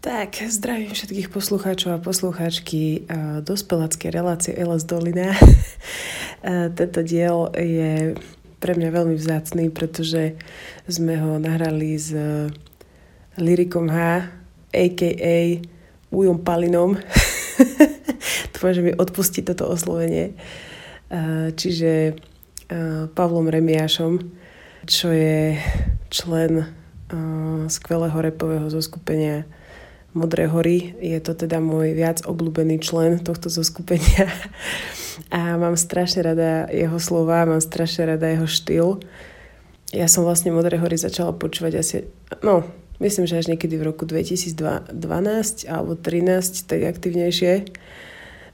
Tak, zdravím všetkých poslucháčov a poslucháčky dospeláckej relácie LS Dolina. Tento diel je pre mňa veľmi vzácný, pretože sme ho nahrali s Lyrikom H, a.k.a. Ujom Palinom. Dúfam, že mi odpustí toto oslovenie. Čiže Pavlom Remiášom, čo je člen skvelého repového zoskupenia Modré hory. Je to teda môj viac obľúbený člen tohto zoskupenia. A mám strašne rada jeho slova, mám strašne rada jeho štýl. Ja som vlastne Modré hory začala počúvať asi, no, myslím, že až niekedy v roku 2012 alebo 2013, tak aktivnejšie.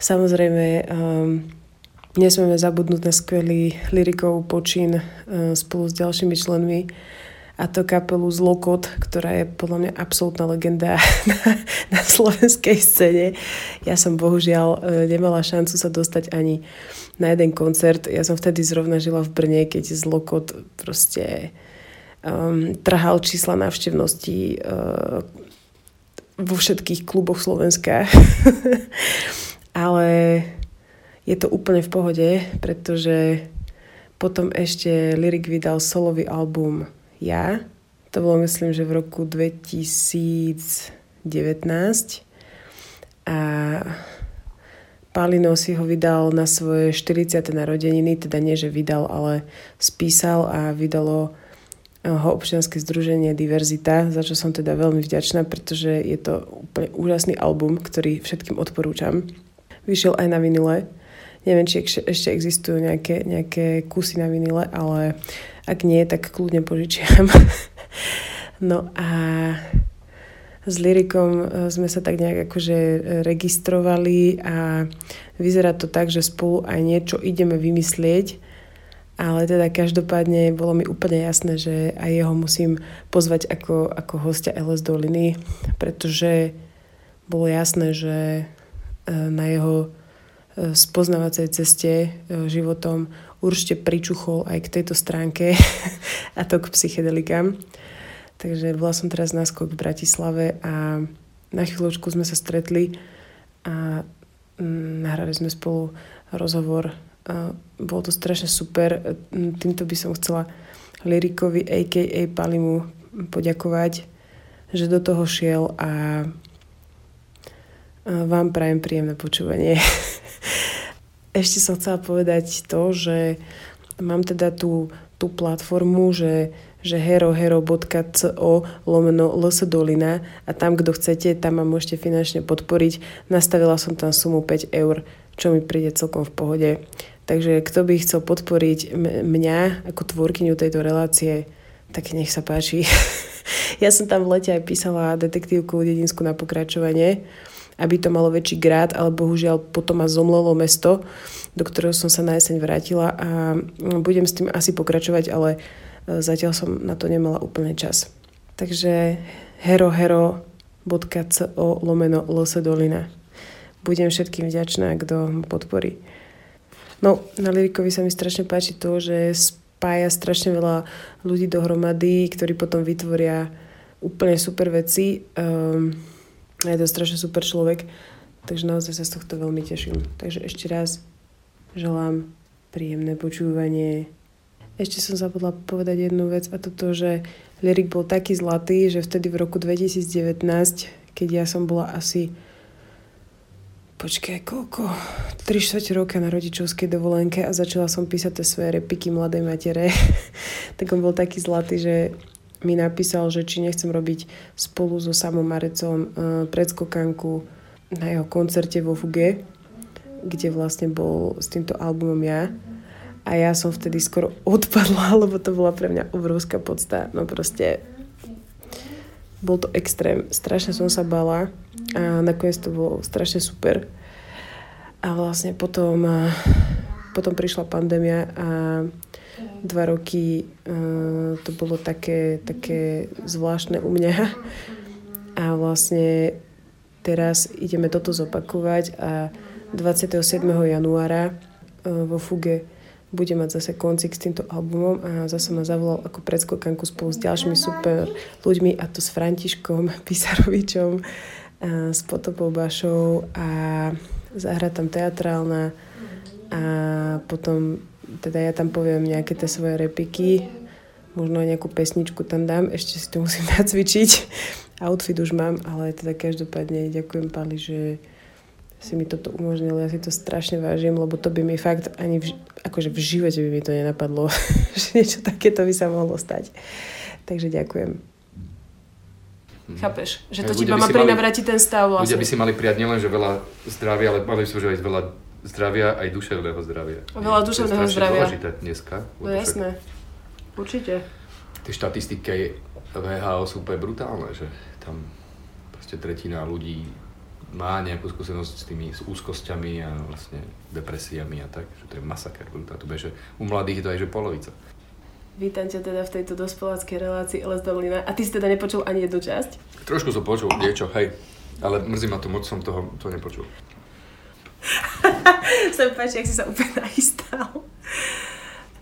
Samozrejme, um, nesmieme zabudnúť na skvelý lyrikov počin uh, spolu s ďalšími členmi a to kapelu Zlokot, ktorá je podľa mňa absolútna legenda na, na slovenskej scéne. Ja som bohužiaľ e, nemala šancu sa dostať ani na jeden koncert. Ja som vtedy zrovna žila v Brne, keď Zlokot proste um, trhal čísla návštevnosti uh, vo všetkých kluboch Slovenska. Ale je to úplne v pohode, pretože potom ešte Lyrik vydal solový album ja. To bolo myslím, že v roku 2019. A Palino si ho vydal na svoje 40. narodeniny, teda nie, že vydal, ale spísal a vydalo ho občianske združenie Diverzita, za čo som teda veľmi vďačná, pretože je to úplne úžasný album, ktorý všetkým odporúčam. Vyšiel aj na vinile. Neviem, či ešte existujú nejaké, nejaké kusy na vinile, ale ak nie, tak kľudne požičiam. no a s Lyrikom e, sme sa tak nejak akože registrovali a vyzerá to tak, že spolu aj niečo ideme vymyslieť, ale teda každopádne bolo mi úplne jasné, že aj jeho musím pozvať ako, ako hostia LS Doliny, pretože bolo jasné, že e, na jeho e, spoznávacej ceste životom určite pričuchol aj k tejto stránke a to k psychedelikám. Takže bola som teraz na skok v Bratislave a na chvíľočku sme sa stretli a mm, nahrali sme spolu rozhovor. Bolo to strašne super. Týmto by som chcela Lyrikovi a.k.a. Palimu poďakovať, že do toho šiel a vám prajem príjemné počúvanie. Ešte som chcela povedať to, že mám teda tú, tú platformu, že, že herohero.co lomeno Dolina a tam, kto chcete, tam ma môžete finančne podporiť. Nastavila som tam sumu 5 eur, čo mi príde celkom v pohode. Takže kto by chcel podporiť mňa ako tvorkyňu tejto relácie, tak nech sa páči. ja som tam v lete aj písala detektívku Dedinsku na pokračovanie aby to malo väčší grát, ale bohužiaľ potom ma zomlelo mesto, do ktorého som sa na jeseň vrátila a mm, budem s tým asi pokračovať, ale e, zatiaľ som na to nemala úplne čas. Takže herohero.co lomeno Dolina. Budem všetkým vďačná, kto ma podporí. No, na Lyrikovi sa mi strašne páči to, že spája strašne veľa ľudí dohromady, ktorí potom vytvoria úplne super veci. Um, je to strašne super človek, takže naozaj sa z tohto veľmi teším. Takže ešte raz želám príjemné počúvanie. Ešte som zabudla povedať jednu vec a to to, že Lyrik bol taký zlatý, že vtedy v roku 2019, keď ja som bola asi počkaj, koľko? 3 4 roka na rodičovskej dovolenke a začala som písať tie svoje repiky mladej matere. tak on bol taký zlatý, že mi napísal, že či nechcem robiť spolu so Samom Marecom uh, predskokanku na jeho koncerte vo Fuge, kde vlastne bol s týmto albumom ja. A ja som vtedy skoro odpadla, lebo to bola pre mňa obrovská podsta. No proste bol to extrém. Strašne som sa bala a nakoniec to bolo strašne super. A vlastne potom, potom prišla pandémia a dva roky uh, to bolo také, také zvláštne u mňa. A vlastne teraz ideme toto zopakovať a 27. januára uh, vo Fuge bude mať zase koncik s týmto albumom a zase ma zavolal ako predskokanku spolu s ďalšími super ľuďmi a to s Františkom Pisarovičom, a s Potopou Bašou a zahra tam teatrálna a potom teda ja tam poviem nejaké tie svoje repiky, možno aj nejakú pesničku tam dám, ešte si to musím nacvičiť. Outfit už mám, ale teda každopádne ďakujem Pali, že si mi toto umožnil, ja si to strašne vážim, lebo to by mi fakt ani v, akože v živote by mi to nenapadlo, že niečo takéto by sa mohlo stať. Takže ďakujem. Mhm. Chápeš? Že to ti má prinavrátiť ten stav vlastne. Ľudia by si mali prijať nielen, že veľa zdravia, ale mali by si aj veľa zdravia, aj duševného zdravia. Veľa duševného zdravia. To je dôležité dneska. No jasné. Určite. Tie štatistiky VHO sú úplne brutálne, že tam proste tretina ľudí má nejakú skúsenosť s tými s úzkosťami a vlastne depresiami a tak, že to je masaker, to že u mladých to je že polovica. Vítam ťa teda v tejto dospeláckej relácii LS Dolina. A ty si teda nepočul ani jednu časť? Trošku som počul niečo, hej. Ale mrzí ma to, moc som toho to nepočul. sa mi páči, ak si sa úplne nachystal.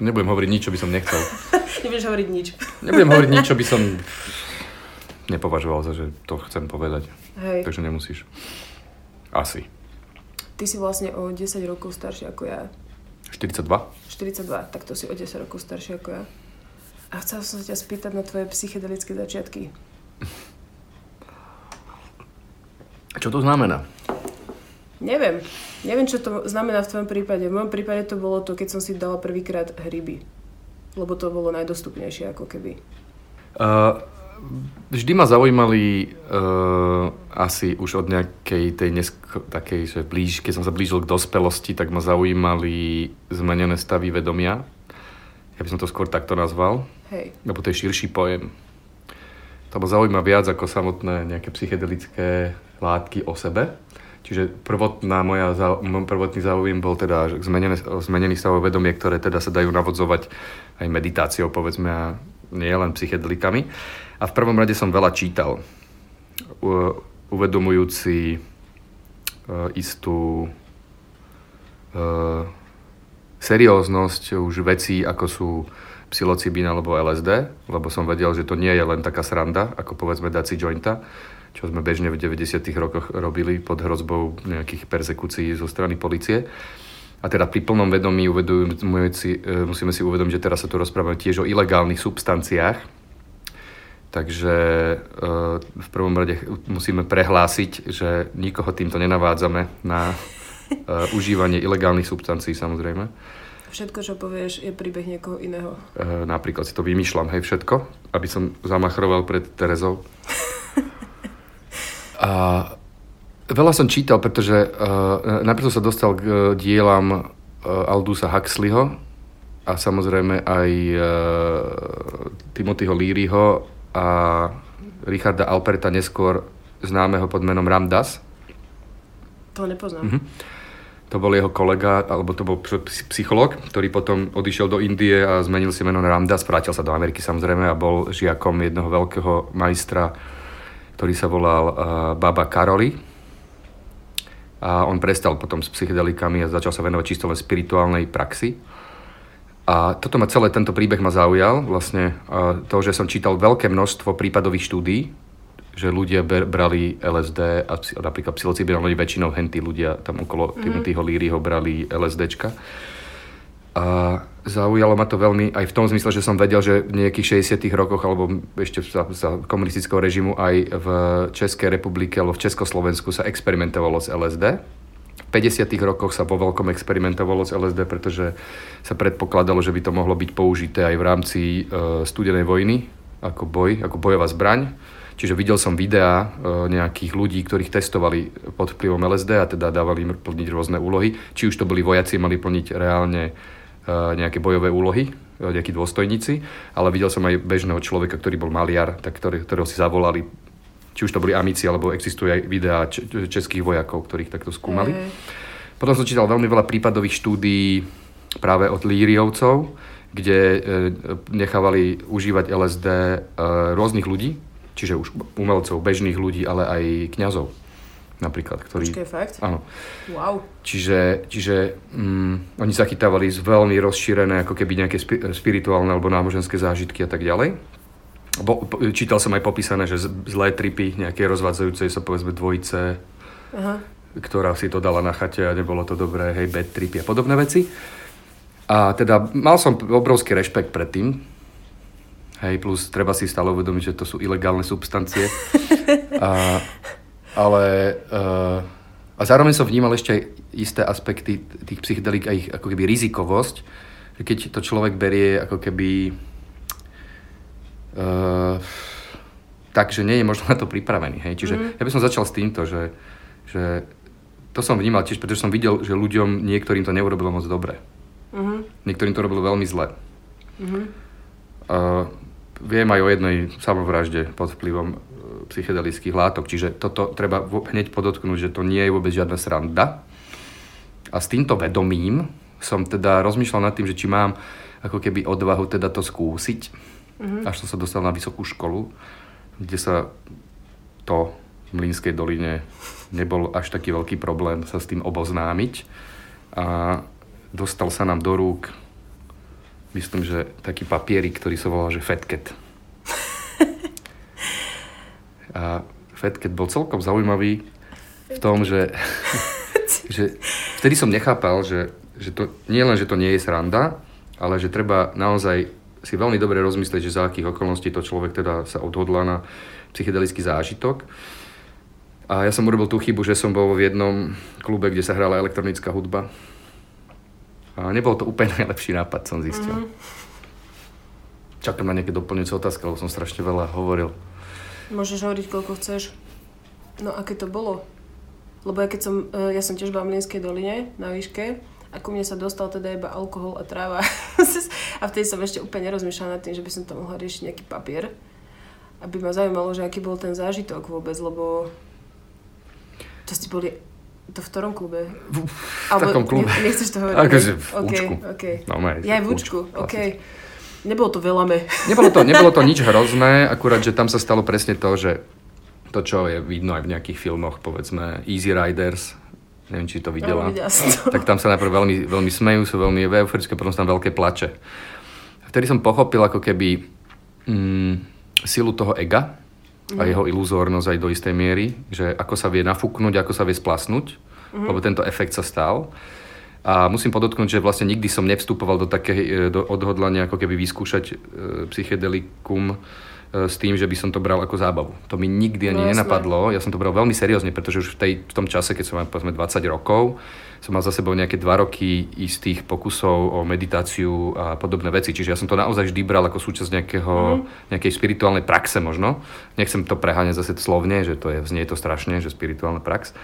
Nebudem hovoriť nič, čo by som nechcel. Nebudeš hovoriť nič. Nebudem hovoriť nič, čo by som nepovažoval za, že to chcem povedať. Hej. Takže nemusíš. Asi. Ty si vlastne o 10 rokov starší ako ja. 42? 42, tak to si o 10 rokov starší ako ja. A chcel som sa ťa spýtať na tvoje psychedelické začiatky. Čo to znamená? Neviem. Neviem, čo to znamená v tvojom prípade. V mojom prípade to bolo to, keď som si dala prvýkrát hryby. Lebo to bolo najdostupnejšie ako keby. Uh, vždy ma zaujímali uh, asi už od nejakej tej nesko, takej, že blíž, keď som sa blížil k dospelosti, tak ma zaujímali zmenené stavy vedomia. Ja by som to skôr takto nazval. Hej. Lebo to je širší pojem. To ma zaujíma viac ako samotné nejaké psychedelické látky o sebe. Čiže prvotná moja, môj prvotný záujem bol teda zmenené, zmenený stav vedomie, ktoré teda sa dajú navodzovať aj meditáciou, povedzme, a nie len psychedelikami. A v prvom rade som veľa čítal, uvedomujúci e, istú e, serióznosť už vecí, ako sú psilocibín alebo LSD, lebo som vedel, že to nie je len taká sranda, ako povedzme dať si jointa, čo sme bežne v 90. rokoch robili pod hrozbou nejakých persekúcií zo strany policie. A teda pri plnom vedomí e, musíme si uvedomiť, že teraz sa tu rozprávame tiež o ilegálnych substanciách, Takže eh, v prvom rade musíme prehlásiť, že nikoho týmto nenavádzame na eh, užívanie ilegálnych substancií samozrejme. Všetko, čo povieš, je príbeh niekoho iného. Eh, napríklad si to vymýšľam, hej, všetko, aby som zamachroval pred Terezou. A veľa som čítal, pretože uh, najprv som sa dostal k uh, dielam uh, Aldusa Huxleyho a samozrejme aj uh, Timothyho Learyho a Richarda Alperta, neskôr známeho pod menom Ramdas. To nepoznám. Mm-hmm. To bol jeho kolega, alebo to bol psycholog, ktorý potom odišiel do Indie a zmenil si meno na Ramdas, vrátil sa do Ameriky samozrejme a bol žiakom jedného veľkého majstra, ktorý sa volal uh, Baba Karoli. A on prestal potom s psychedelikami a začal sa venovať čisto len spirituálnej praxi. A toto ma celé tento príbeh ma zaujal, vlastne to, že som čítal veľké množstvo prípadových štúdí, že ľudia brali LSD a napríklad psilocybin, ale väčšinou henty ľudia tam okolo mm-hmm. Timothyho Learyho brali LSDčka. A zaujalo ma to veľmi aj v tom zmysle, že som vedel, že v nejakých 60 rokoch alebo ešte za, za komunistického režimu aj v Českej republike alebo v Československu sa experimentovalo s LSD 50. rokoch sa vo veľkom experimentovalo s LSD, pretože sa predpokladalo, že by to mohlo byť použité aj v rámci e, studenej vojny ako boj, ako bojová zbraň. Čiže videl som videá e, nejakých ľudí, ktorých testovali pod vplyvom LSD a teda dávali im plniť rôzne úlohy. Či už to boli vojaci, mali plniť reálne e, nejaké bojové úlohy, e, nejakí dôstojníci, ale videl som aj bežného človeka, ktorý bol maliar, tak ktorý, ktorého si zavolali či už to boli amici, alebo existujú aj videá českých vojakov, ktorých takto skúmali. Mm. Potom som čítal veľmi veľa prípadových štúdií práve od líriovcov, kde nechávali užívať LSD rôznych ľudí, čiže už umelcov, bežných ľudí, ale aj kňazov napríklad. Ktorí, Počkej, fakt? Áno. Wow. Čiže, čiže mm, oni zachytávali z veľmi rozšírené ako keby nejaké spi- spirituálne alebo náboženské zážitky a tak ďalej. Bo, po, čítal som aj popísané, že zlé tripy, nejaké rozvádzajúce sa povedzme dvojice, Aha. ktorá si to dala na chate a nebolo to dobré, hej, bad tripy a podobné veci. A teda mal som obrovský rešpekt pred tým, hej, plus treba si stále uvedomiť, že to sú ilegálne substancie. a, ale uh, a zároveň som vnímal ešte aj isté aspekty tých psychedelík a ich ako keby rizikovosť, že keď to človek berie ako keby uh, tak, že nie je možno na to pripravený. Hej? Čiže mm. ja by som začal s týmto, že, že to som vnímal tiež, pretože som videl, že ľuďom niektorým to neurobilo moc dobre. Mm-hmm. Niektorým to robilo veľmi zle. Mm-hmm. Uh, viem aj o jednej samovražde pod vplyvom uh, psychedelických látok, čiže toto treba hneď podotknúť, že to nie je vôbec žiadna sranda. A s týmto vedomím som teda rozmýšľal nad tým, že či mám ako keby odvahu teda to skúsiť. Mm-hmm. Až som sa dostal na vysokú školu, kde sa to v Mlínskej doline nebol až taký veľký problém sa s tým oboznámiť. A dostal sa nám do rúk, myslím, že taký papierik, ktorý sa volal, že Fatcat. A Fatcat bol celkom zaujímavý v tom, že, že vtedy som nechápal, že, že to nie len, že to nie je sranda, ale že treba naozaj si veľmi dobre rozmyslieť, že za akých okolností to človek teda sa odhodla na psychedelický zážitok. A ja som urobil tú chybu, že som bol v jednom klube, kde sa hrala elektronická hudba a nebol to úplne najlepší nápad, som zistil. Mm. Čakám na nejaké doplňujúce otázky, lebo som strašne veľa hovoril. Môžeš hovoriť, koľko chceš. No aké to bolo? Lebo ja keď som, e, ja som tiež v Bamlinskej doline na výške a ku mne sa dostal teda iba alkohol a tráva. a vtedy som ešte úplne nerozmýšľala nad tým, že by som tam mohla riešiť nejaký papier. Aby ma zaujímalo, že aký bol ten zážitok vôbec, lebo to ste boli to v ktorom klube? V, v Albo, takom klube. Ne, nechceš to hovoriť? Akože v okay, Okay. No, maj, ja aj v Učku, OK. Nebolo to veľa me. Nebolo to, nebolo to nič hrozné, akurát, že tam sa stalo presne to, že to, čo je vidno aj v nejakých filmoch, povedzme Easy Riders, neviem, či to videla, no, to. tak tam sa najprv veľmi, veľmi smejú, sú veľmi euforické, potom sú tam veľké plače. Vtedy som pochopil ako keby mm, silu toho ega, a jeho iluzórnosť aj do istej miery, že ako sa vie nafúknuť, ako sa vie splasnúť, mm-hmm. lebo tento efekt sa stal. A musím podotknúť, že vlastne nikdy som nevstupoval do také e, do odhodlania, ako keby vyskúšať e, psychedelikum e, s tým, že by som to bral ako zábavu. To mi nikdy ani no, nenapadlo. Ja som to bral veľmi seriózne, pretože už v, tej, v tom čase, keď som mal povedzme 20 rokov, som mal za sebou nejaké dva roky istých pokusov o meditáciu a podobné veci. Čiže ja som to naozaj vždy bral ako súčasť nejakého, mm. nejakej spirituálnej praxe možno. Nechcem to preháňať zase slovne, že to je, znie to strašne, že spirituálna prax.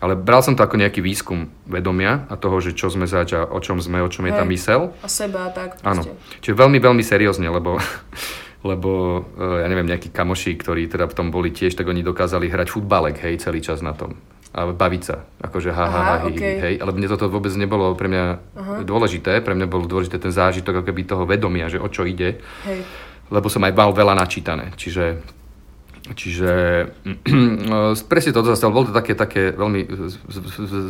Ale bral som to ako nejaký výskum vedomia a toho, že čo sme zač a o čom sme, o čom je tá mysel. A seba tak. Áno. Čiže veľmi, veľmi seriózne, lebo lebo eh, ja neviem, nejakí kamoši, ktorí teda v tom boli tiež, tak oni dokázali hrať futbalek, hej, celý čas na tom a baviť sa. Akože ha, ha, ha, hi, okay. hej. Ale mne toto vôbec nebolo pre mňa Aha. dôležité. Pre mňa bol dôležité ten zážitok ako keby toho vedomia, že o čo ide. Hej. Lebo som aj mal veľa načítané. Čiže Čiže presne to zase, bolo to také, také veľmi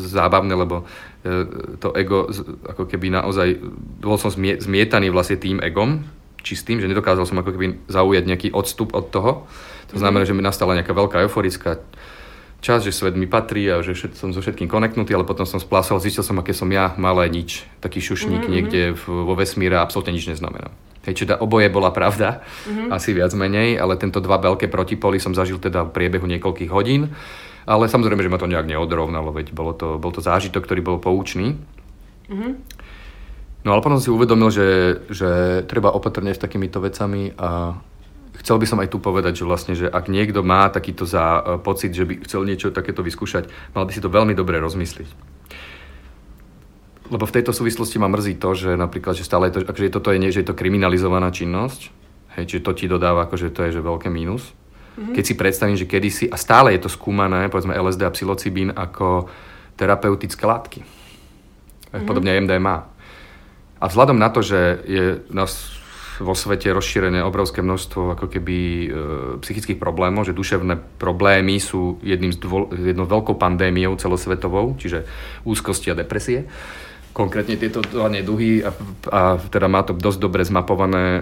zábavné, lebo e, to ego, ako keby naozaj, bol som zmietaný vlastne tým egom, čistým, že nedokázal som ako keby zaujať nejaký odstup od toho. To znamená, mm-hmm. že mi nastala nejaká veľká euforická čas, že svet mi patrí a že všet, som so všetkým konektnutý, ale potom som splásol, zistil som, aké som ja, malé nič, taký šušník mm-hmm. niekde v, vo vesmíre a absolútne nič neznamená. Hej, čiže oboje bola pravda, mm-hmm. asi viac menej, ale tento dva veľké protipoly som zažil teda v priebehu niekoľkých hodín, ale samozrejme, že ma to nejak neodrovnalo, veď bolo to, bol to zážitok, ktorý bol poučný. Mm-hmm. No ale potom si uvedomil, že, že treba opatrne s takýmito vecami a chcel by som aj tu povedať, že vlastne, že ak niekto má takýto za, uh, pocit, že by chcel niečo takéto vyskúšať, mal by si to veľmi dobre rozmysliť. Lebo v tejto súvislosti ma mrzí to, že napríklad, že stále je to, akože toto je, nie, že je to kriminalizovaná činnosť, hej, čiže to ti dodáva, akože to je že veľké mínus. Mm-hmm. Keď si predstavím, že kedysi, a stále je to skúmané, povedzme LSD a psilocibín ako terapeutické látky. Mm-hmm. Podobne MDMA A vzhľadom na to, že je nás vo svete rozšírené obrovské množstvo ako keby e, psychických problémov, že duševné problémy sú jedným z dvo, jednou veľkou pandémiou celosvetovou, čiže úzkosti a depresie. Konkrétne tieto dva neduhy a, a teda má to dosť dobre zmapované e,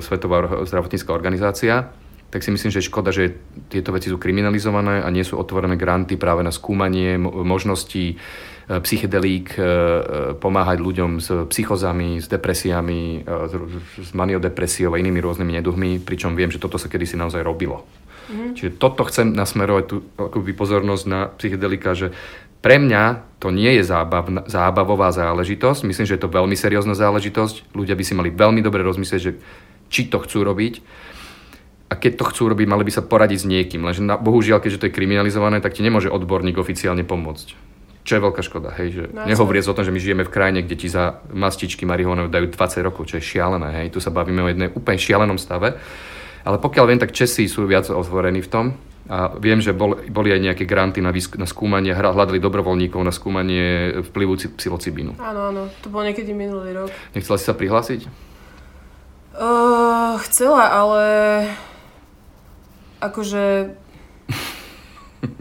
Svetová zdravotnícká organizácia tak si myslím, že je škoda, že tieto veci sú kriminalizované a nie sú otvorené granty práve na skúmanie možností E, psychedelík e, e, pomáhať ľuďom s psychozami, s depresiami, s maniodepresiou a inými rôznymi neduhmi, pričom viem, že toto sa kedysi naozaj robilo. Mm-hmm. Čiže toto chcem nasmerovať tú akoby pozornosť na psychedelika, že pre mňa to nie je zábav, zábavová záležitosť. Myslím, že je to veľmi seriózna záležitosť. Ľudia by si mali veľmi dobre rozmyslieť, že či to chcú robiť. A keď to chcú robiť, mali by sa poradiť s niekým. Lenže na, bohužiaľ, keďže to je kriminalizované, tak ti nemôže odborník oficiálne pomôcť. Čo je veľká škoda, hej, že no, nehovoriac o tom, že my žijeme v krajine, kde ti za mastičky marihuanov dajú 20 rokov, čo je šialené, hej, tu sa bavíme o jednej úplne šialenom stave. Ale pokiaľ viem, tak Česi sú viac otvorení v tom a viem, že bol, boli aj nejaké granty na, výsk- na skúmanie, hľadali dobrovoľníkov na skúmanie vplyvu psilocibínu. Áno, áno, to bol niekedy minulý rok. Nechcela si sa prihlásiť? Uh, chcela, ale akože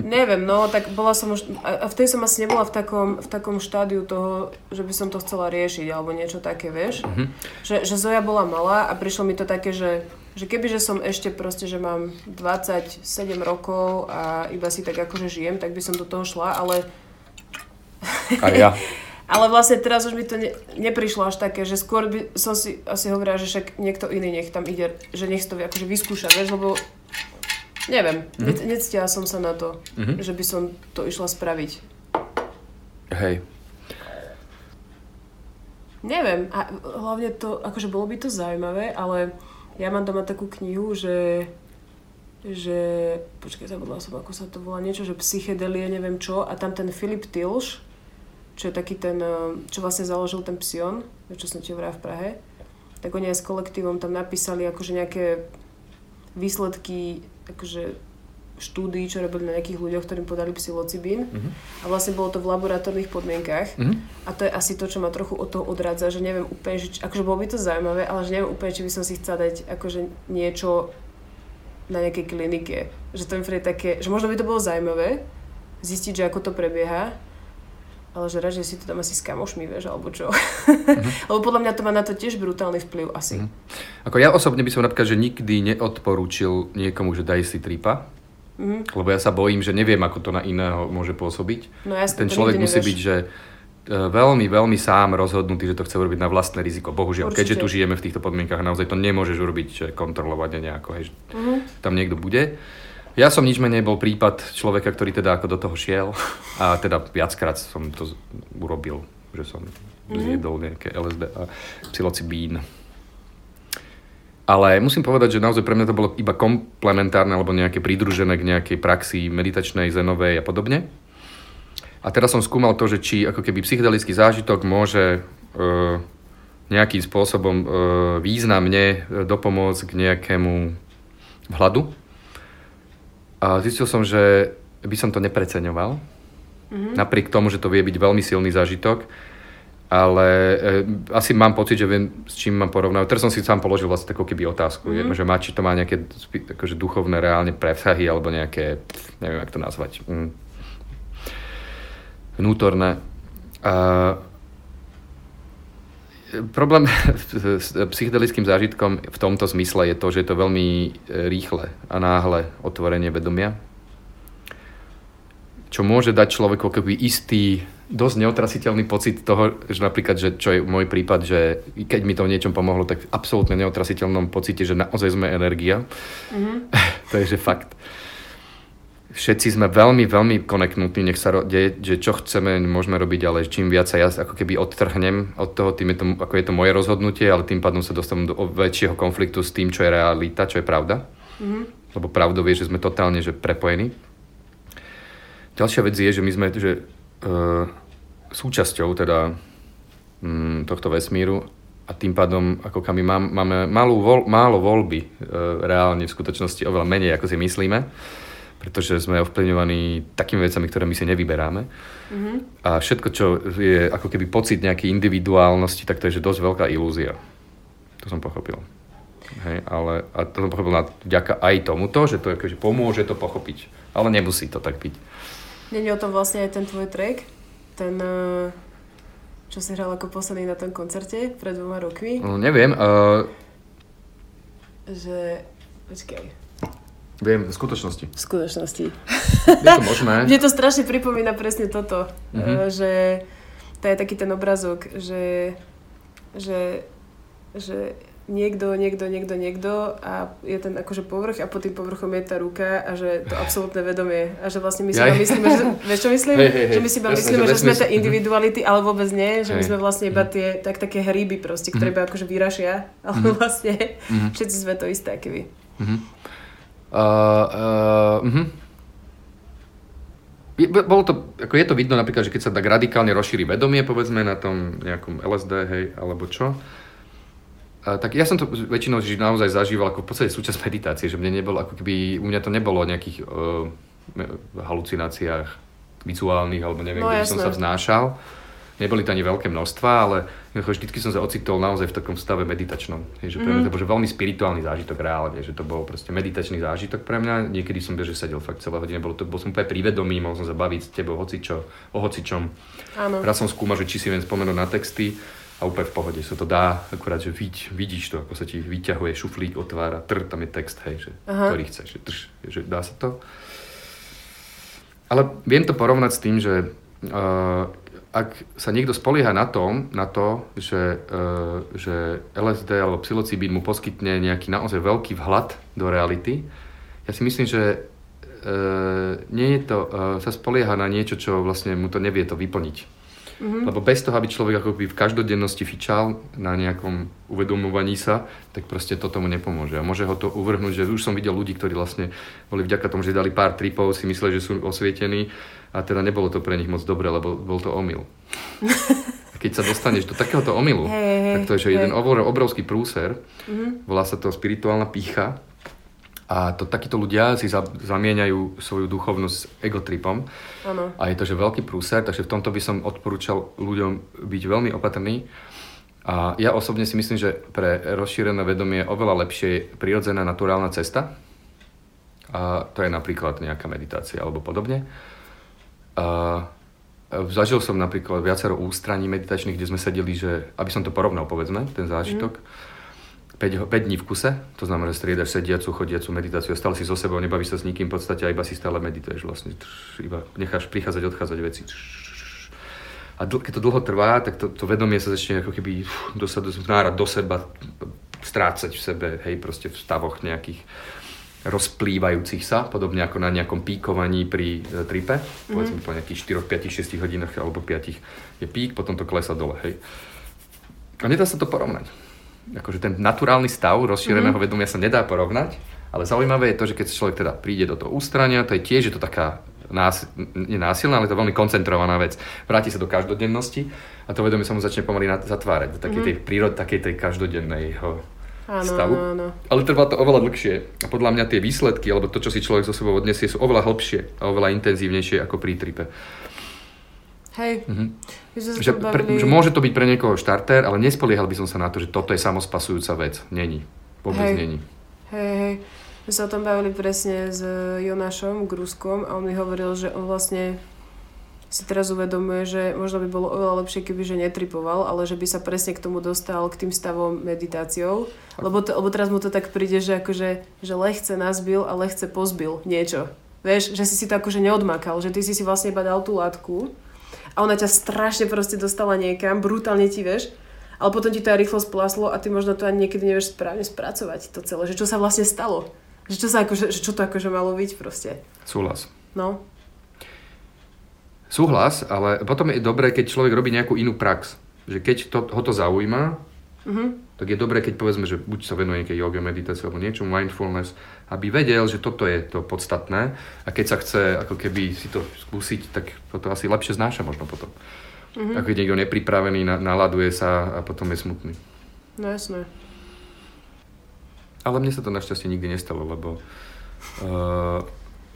Neviem, no, tak bola som už, a vtedy som asi nebola v takom, v takom štádiu toho, že by som to chcela riešiť, alebo niečo také, vieš. Mm-hmm. Že, že Zoja bola malá a prišlo mi to také, že, že keby, že som ešte proste, že mám 27 rokov a iba si tak akože žijem, tak by som do toho šla, ale... A ja. ale vlastne teraz už mi to ne, neprišlo až také, že skôr by som si asi hovorila, že však niekto iný nech tam ide, že nech to akože vyskúša, vieš, lebo Neviem, mm-hmm. necítila som sa na to, mm-hmm. že by som to išla spraviť. Hej. Neviem, a hlavne to, akože bolo by to zaujímavé, ale ja mám doma takú knihu, že že, počkaj, zabudla som, ako sa to volá, niečo, že psychedelie, neviem čo, a tam ten Filip Tilš, čo je taký ten, eh, čo vlastne založil ten Psion, čo som ti v Prahe, tak oni aj s kolektívom tam napísali akože nejaké výsledky akože štúdií, čo robili na nejakých ľuďoch, ktorým podali psilocibín. Uh-huh. A vlastne bolo to v laboratórnych podmienkach. Uh-huh. A to je asi to, čo ma trochu od toho odradza, že neviem úplne, že, akože bolo by to zaujímavé, ale že neviem úplne, či by som si chcela dať akože niečo na nejakej klinike. Že to mi také, že možno by to bolo zaujímavé zistiť, že ako to prebieha, ale že radšej si to tam asi s kamošmi, vieš, alebo čo. Mm-hmm. Lebo podľa mňa to má na to tiež brutálny vplyv asi. Mm-hmm. Ako ja osobne by som napríklad, že nikdy neodporúčil niekomu, že daj si tripa, mm-hmm. lebo ja sa bojím, že neviem, ako to na iného môže pôsobiť. No, jasne, Ten človek musí byť, že e, veľmi, veľmi sám rozhodnutý, že to chce urobiť na vlastné riziko. Bohužiaľ, Určite. keďže tu žijeme v týchto podmienkach, naozaj to nemôžeš urobiť, kontrolovať nejako, hej, mm-hmm. tam niekto bude. Ja som nič menej bol prípad človeka, ktorý teda ako do toho šiel a teda viackrát som to urobil, že som mm-hmm. zjedol nejaké LSD a psilocibín. Ale musím povedať, že naozaj pre mňa to bolo iba komplementárne alebo nejaké pridružené k nejakej praxi meditačnej, zenovej a podobne. A teraz som skúmal to, že či ako keby psychedelický zážitok môže e, nejakým spôsobom e, významne e, dopomôcť k nejakému hľadu a zistil som, že by som to nepreceňoval. Mm-hmm. Napriek tomu, že to vie byť veľmi silný zážitok. Ale e, asi mám pocit, že viem, s čím mám porovnať. Teraz som si sám položil vlastne takú keby otázku, mm-hmm. že má, či to má nejaké akože duchovné reálne prevzahy, alebo nejaké, neviem, jak to nazvať, mm, vnútorné. A, Problém s psychedelickým zážitkom v tomto zmysle je to, že je to veľmi e, rýchle a náhle otvorenie vedomia, čo môže dať človeku keby istý, dosť neotrasiteľný pocit toho, že napríklad, že čo je môj prípad, že keď mi to v niečom pomohlo, tak v absolútne neotrasiteľnom pocite, že naozaj sme energia. Mm-hmm. to je že fakt všetci sme veľmi, veľmi konektnutí, nech sa deje, že čo chceme, môžeme robiť, ale čím viac sa ja ako keby odtrhnem od toho, tým je to, ako je to moje rozhodnutie, ale tým pádom sa dostanem do väčšieho konfliktu s tým, čo je realita, čo je pravda. Mm-hmm. Lebo pravdou vie, že sme totálne že prepojení. Ďalšia vec je, že my sme že, uh, súčasťou teda um, tohto vesmíru a tým pádom ako kami mám, máme malú voľ, málo voľby uh, reálne v skutočnosti oveľa menej, ako si myslíme pretože sme ovplyvňovaní takými vecami, ktoré my si nevyberáme. Mm-hmm. A všetko, čo je ako keby pocit nejakej individuálnosti, tak to je že dosť veľká ilúzia. To som pochopil. Hej, ale a to som pochopil vďaka aj tomuto, že to akože pomôže to pochopiť. Ale nemusí to tak byť. Není o tom vlastne aj ten tvoj track? Ten, eh, čo si hral ako posledný na tom koncerte pred dvoma rokmi? No, neviem. Uh... Že... Počkaj. Viem, v skutočnosti. V skutočnosti. Je to možné. Mne to strašne pripomína presne toto, mm-hmm. že to je taký ten obrazok, že, že, že niekto, niekto, niekto, niekto a je ten akože povrch a pod tým povrchom je tá ruka a že to absolútne vedomie a že vlastne my si iba myslíme, že, vieš čo myslím? Hey, hey, hey. Že my si iba myslíme, že, že sme tie individuality, ale vôbec nie, že my sme vlastne iba tie, tak také hríby proste, ktoré mm-hmm. iba akože vyrašia, ale mm-hmm. vlastne mm-hmm. všetci sme to isté, vy. Mm-hmm. Uh, uh, uh Je, bolo to, ako je to vidno napríklad, že keď sa tak radikálne rozšíri vedomie, povedzme, na tom nejakom LSD, hej, alebo čo, uh, tak ja som to väčšinou že naozaj zažíval ako v podstate súčasť meditácie, že mne nebolo, ako keby, u mňa to nebolo o nejakých uh, halucináciách vizuálnych, alebo neviem, no, kde by som sa vznášal neboli to ani veľké množstva, ale vždycky som sa ocitol naozaj v takom stave meditačnom. Je, že pre mňa mm. to bol že veľmi spirituálny zážitok reálne, že to bol proste meditačný zážitok pre mňa. Niekedy som beže sedel fakt celé hodiny, bol, to, bol som úplne privedomý, mohol som sa baviť s tebou hocičo, o hocičom. Áno. Raz som skúmal, že či si viem spomenúť na texty a úplne v pohode sa to dá, akurát, že vid, vidíš to, ako sa ti vyťahuje, šuflík otvára, trr, tam je text, hej, že, ktorý chceš, že, trš, že dá sa to. Ale viem to porovnať s tým, že uh, ak sa niekto spolieha na, tom, na to, že, uh, že LSD alebo psilocibín mu poskytne nejaký naozaj veľký vhľad do reality, ja si myslím, že uh, nie je to, uh, sa spolieha na niečo, čo vlastne mu to nevie to vyplniť. Mm-hmm. Lebo bez toho, aby človek akoby v každodennosti fičal na nejakom uvedomovaní sa, tak proste to tomu nepomôže. A môže ho to uvrhnúť, že už som videl ľudí, ktorí vlastne boli vďaka tomu, že dali pár tripov, si mysleli, že sú osvietení a teda nebolo to pre nich moc dobre, lebo bol to omyl. Keď sa dostaneš do takéhoto omylu, hey, tak to je že hey. jeden obrovský prúser, mm-hmm. volá sa to spirituálna pícha, a to takíto ľudia si za, zamieňajú svoju duchovnosť s egotripom. Ano. A je to, že veľký prúser, takže v tomto by som odporúčal ľuďom byť veľmi opatrný. A ja osobne si myslím, že pre rozšírené vedomie je oveľa lepšie prirodzená naturálna cesta. A to je napríklad nejaká meditácia alebo podobne. Zažil som napríklad viacero ústraní meditačných, kde sme sedeli, že, aby som to porovnal, povedzme, ten zážitok. Mm 5, 5 dní v kuse, to znamená, že striedaš sediacu, chodiacu meditáciu, stále si so sebou, nebavíš sa s nikým v podstate a iba si stále medituješ vlastne, iba necháš prichádzať, odchádzať veci. A dl- keď to dlho trvá, tak to, to vedomie sa začne ako keby dosad, vnárať do seba, strácať v sebe, hej, proste v stavoch nejakých rozplývajúcich sa, podobne ako na nejakom píkovaní pri e, tripe, mm-hmm. povedzme po nejakých 4, 5, 6 hodinách alebo 5 je pík, potom to klesa dole, hej. A nedá sa to porovnať akože ten naturálny stav rozšíreného mm-hmm. vedomia sa nedá porovnať, ale zaujímavé je to, že keď človek teda príde do toho ústrania, to je tiež je to taká nás, nenásilná, ale to veľmi koncentrovaná vec. Vráti sa do každodennosti a to vedomie sa mu začne pomaly zatvárať do takej tej prírody, takej tej každodenného áno, stavu. Áno, áno. Ale trvá to oveľa dlhšie a podľa mňa tie výsledky, alebo to, čo si človek zo sebou odniesie, sú oveľa hlbšie a oveľa intenzívnejšie ako pri tripe. Hej. Mm-hmm. Že, pre, že môže to byť pre niekoho štarter, ale nespoliehal by som sa na to, že toto je samospasujúca vec. Není. Vôbec hej. není. Hej, hej. My sa o tom bavili presne s Jonášom Gruskom a on mi hovoril, že on vlastne si teraz uvedomuje, že možno by bolo oveľa lepšie, keby že netripoval, ale že by sa presne k tomu dostal, k tým stavom meditáciou. Lebo, to, lebo teraz mu to tak príde, že akože, že lehce nazbil a lehce pozbil niečo. Vieš, že si si to akože neodmakal, že ty si si vlastne iba dal tú látku a ona ťa strašne proste dostala niekam, brutálne ti vieš, ale potom ti to aj rýchlo splaslo a ty možno to ani niekedy nevieš správne spracovať to celé, že čo sa vlastne stalo. Že čo, sa akože, že čo to akože malo byť proste. Súhlas. No. Súhlas, ale potom je dobré, keď človek robí nejakú inú prax. Že keď to, ho to zaujíma, uh-huh. tak je dobré, keď povedzme, že buď sa venuje nejakej yoga, meditácii alebo niečo, mindfulness, aby vedel, že toto je to podstatné a keď sa chce ako keby si to skúsiť, tak to asi lepšie znáša možno potom. Mm-hmm. Ako keď niekto nepripravený, naladuje sa a potom je smutný. No jasné. Ale mne sa to našťastie nikdy nestalo, lebo uh,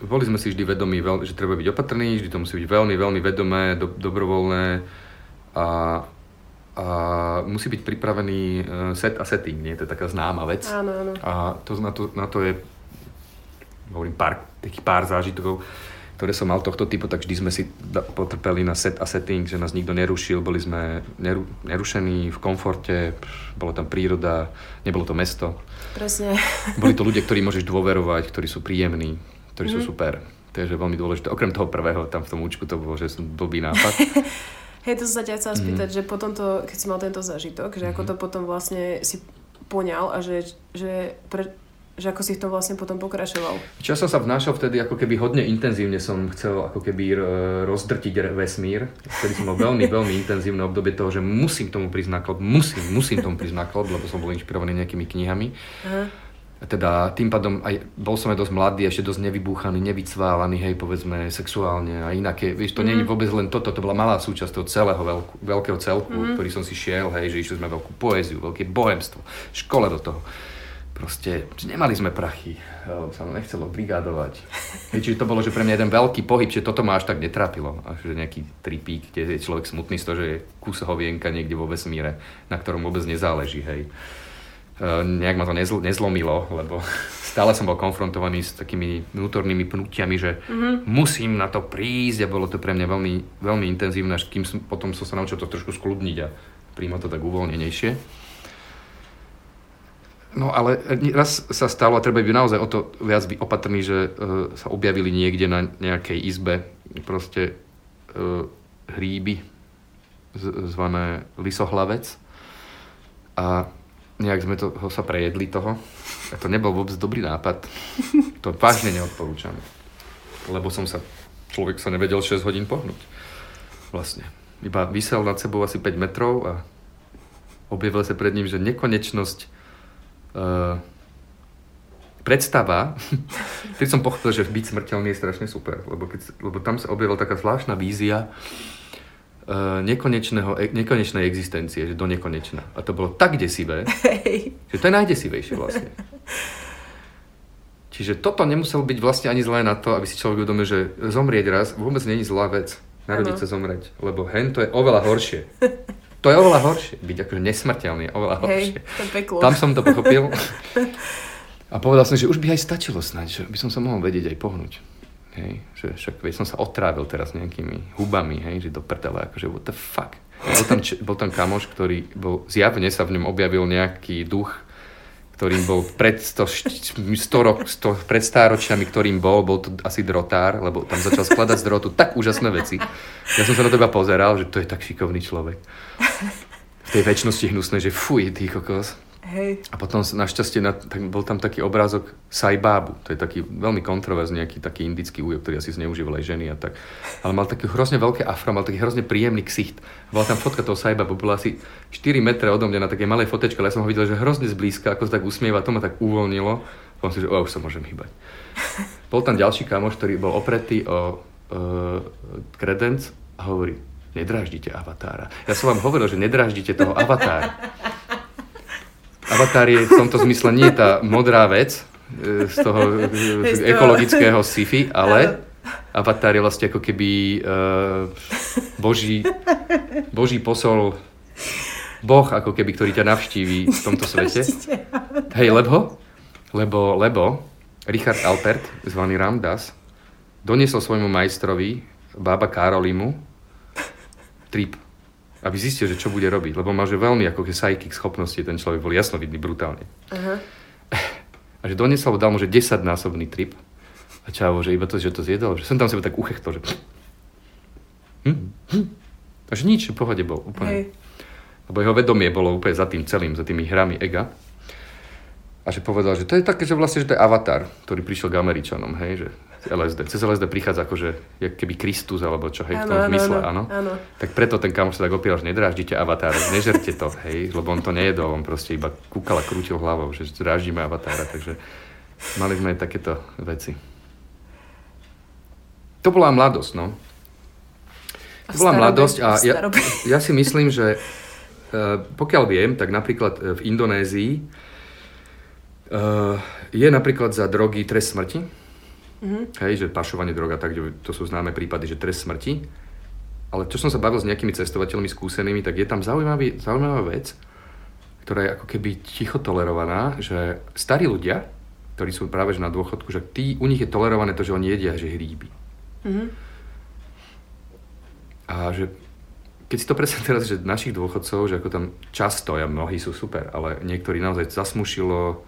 boli sme si vždy vedomí, že treba byť opatrný, vždy to musí byť veľmi, veľmi vedomé, do, dobrovoľné a, a musí byť pripravený e, set a setting, nie? To je taká známa vec. Áno, áno. A to, na, to, na to je, hovorím, pár, takých pár zážitkov, ktoré som mal tohto typu, tak vždy sme si potrpeli na set a setting, že nás nikto nerušil, boli sme neru, nerušení v komforte, bolo tam príroda, nebolo to mesto. Presne. Boli to ľudia, ktorí môžeš dôverovať, ktorí sú príjemní, ktorí mm. sú Mhm. super. To je že veľmi dôležité. Okrem toho prvého, tam v tom účku to bolo, že som blbý nápad. Hej, to sa ťa Mhm. chcela spýtať, že potom to, keď si mal tento zážitok, že ako to potom vlastne si poňal a že, že, pre, že ako si v tom vlastne potom pokračoval. Čo som sa vnášal vtedy, ako keby hodne intenzívne som chcel ako keby e, rozdrtiť vesmír. Vtedy som mal veľmi, veľmi intenzívne obdobie toho, že musím tomu prísť na klop, musím, musím tomu prísť na klop, lebo som bol inšpirovaný nejakými knihami. Aha. Teda tým pádom aj, bol som aj dosť mladý, ešte dosť nevybúchaný, nevycválaný, hej, povedzme, sexuálne a inaké. Vieš, to mm. nie je vôbec len toto, to bola malá súčasť toho celého veľkú, veľkého celku, mm. ktorý som si šiel, hej, že išli sme veľkú poéziu, veľké bohemstvo, škole do toho. Proste, nemali sme prachy, lebo sa nechcelo brigádovať. Hej, čiže to bolo, že pre mňa jeden veľký pohyb, že toto ma až tak netrápilo. Až že nejaký tripík, kde je človek smutný z toho, že je kus hovienka niekde vo vesmíre, na ktorom vôbec nezáleží, hej. E, nejak ma to nezl- nezlomilo, lebo stále som bol konfrontovaný s takými vnútornými pnutiami, že mm-hmm. musím na to prísť a bolo to pre mňa veľmi, veľmi intenzívne, až kým som, potom som sa naučil to trošku skludniť a príjmať to tak uvoľnenejšie. No ale raz sa stalo, a treba byť naozaj o to viac byť opatrný, že uh, sa objavili niekde na nejakej izbe proste uh, hríby z- zvané lisohlavec a nejak sme to, ho sa prejedli toho. A to nebol vôbec dobrý nápad. To vážne neodporúčam. Lebo som sa, človek sa nevedel 6 hodín pohnúť. Vlastne. Iba vysel nad sebou asi 5 metrov a objavil sa pred ním, že nekonečnosť uh, predstava, keď som pochopil, že byť smrteľný je strašne super, lebo, keď, lebo tam sa objavila taká zvláštna vízia nekonečného, e- nekonečnej existencie, že do nekonečna. A to bolo tak desivé, Hej. že to je najdesivejšie vlastne. Čiže toto nemuselo byť vlastne ani zlé na to, aby si človek uvedomil, že zomrieť raz vôbec není zlá vec. Narodiť sa zomrieť, lebo hen to je oveľa horšie. To je oveľa horšie. Byť akože nesmrteľný je oveľa horšie. Hej, to peklo. Tam som to pochopil. A povedal som, že už by aj stačilo snáď, že by som sa mohol vedieť aj pohnúť. Hej, že však veď som sa otrávil teraz nejakými hubami, hej, že do prdele, akože what the fuck. Bol tam, bol tam kamoš, ktorý bol, zjavne sa v ňom objavil nejaký duch, ktorým bol pred 100, 100 rok, 100, pred stáročiami, ktorým bol, bol to asi drotár, lebo tam začal skladať z drotu tak úžasné veci. Ja som sa na teba pozeral, že to je tak šikovný človek. V tej väčšnosti hnusnej, že fuj, ty kokos. Hej. A potom našťastie na, tak bol tam taký obrázok Saibábu. To je taký veľmi kontroverzný, nejaký taký indický újo, ktorý asi zneužíval aj ženy a tak. Ale mal taký hrozne veľké afro, mal taký hrozne príjemný ksicht. Bola tam fotka toho Saibábu, bola asi 4 metre odo mňa na takej malej fotečke, ale ja som ho videl, že hrozne zblízka, ako sa tak usmieva, to ma tak uvoľnilo. Potom si, že o, už sa môžem hýbať. Bol tam ďalší kamoš, ktorý bol opretý o uh, kredenc a hovorí, nedráždite avatára. Ja som vám hovoril, že nedráždite toho avatára. Avatar je v tomto zmysle nie tá modrá vec e, z toho e, z toho. ekologického sci-fi, ale Avatar je vlastne ako keby uh, boží, boží posol, boh ako keby, ktorý ťa navštíví v tomto svete. Hej, lebo, lebo, lebo Richard Alpert, zvaný Ramdas, doniesol svojmu majstrovi, bába Karolimu, trip, aby zistil, že čo bude robiť, lebo má že veľmi ako ke psychic schopnosti, ten človek bol jasnovidný brutálne. Aha. A že doniesol, dal mu, že 10-násobný trip. A čavo, že iba to, že to zjedol, že som tam sebe tak uchechtol, že... Hm, hm. A že nič, v pohode bol úplne. Hej. Lebo jeho vedomie bolo úplne za tým celým, za tými hrami ega. A že povedal, že to je také, že vlastne, že to je avatar, ktorý prišiel k Američanom, hej, že LSD. Cez LSD prichádza akože, keby Kristus, alebo čo, hej, v tom zmysle, áno. áno. Tak preto ten kamoš sa tak opieral, že nedráždite avatára, nežerte to, hej, lebo on to nejedol, on proste iba kúkal a krútil hlavou, že dráždime avatára, takže mali sme aj takéto veci. To bola mladosť, no. To bola mladosť a ja, ja si myslím, že eh, pokiaľ viem, tak napríklad eh, v Indonézii eh, je napríklad za drogy trest smrti. Mm-hmm. Hej, že pašovanie droga, tak to sú známe prípady, že trest smrti. Ale čo som sa bavil s nejakými cestovateľmi skúsenými, tak je tam zaujímavý, zaujímavá vec, ktorá je ako keby ticho tolerovaná, že starí ľudia, ktorí sú práve na dôchodku, že tí, u nich je tolerované to, že oni jedia že hríby. Mm-hmm. A že keď si to predstavím teraz, že našich dôchodcov, že ako tam často, ja mnohí sú super, ale niektorí naozaj zasmušilo,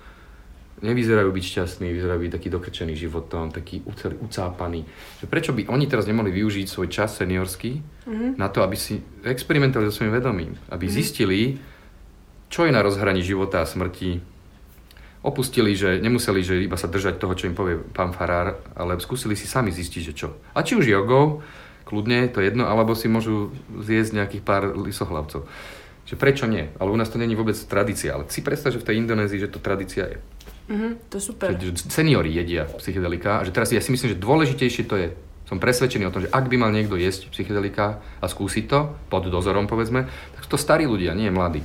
nevyzerajú byť šťastní, vyzerajú byť taký dokrčený životom, taký ucelý, ucápaný. Že prečo by oni teraz nemohli využiť svoj čas seniorský mm-hmm. na to, aby si experimentovali so svojím vedomím, aby mm-hmm. zistili, čo je na rozhraní života a smrti, opustili, že nemuseli, že iba sa držať toho, čo im povie pán Farár, ale skúsili si sami zistiť, že čo. A či už jogou, kľudne, to jedno, alebo si môžu zjesť nejakých pár lisohlavcov. Že prečo nie? Ale u nás to není vôbec tradícia. Ale si predstav, že v tej Indonézii, že to tradícia je. Mm-hmm, to je super. Že, že seniori jedia psychedelika a že teraz ja si myslím, že dôležitejšie to je. Som presvedčený o tom, že ak by mal niekto jesť psychedelika a skúsiť to, pod dozorom povedzme, tak to starí ľudia, nie mladí.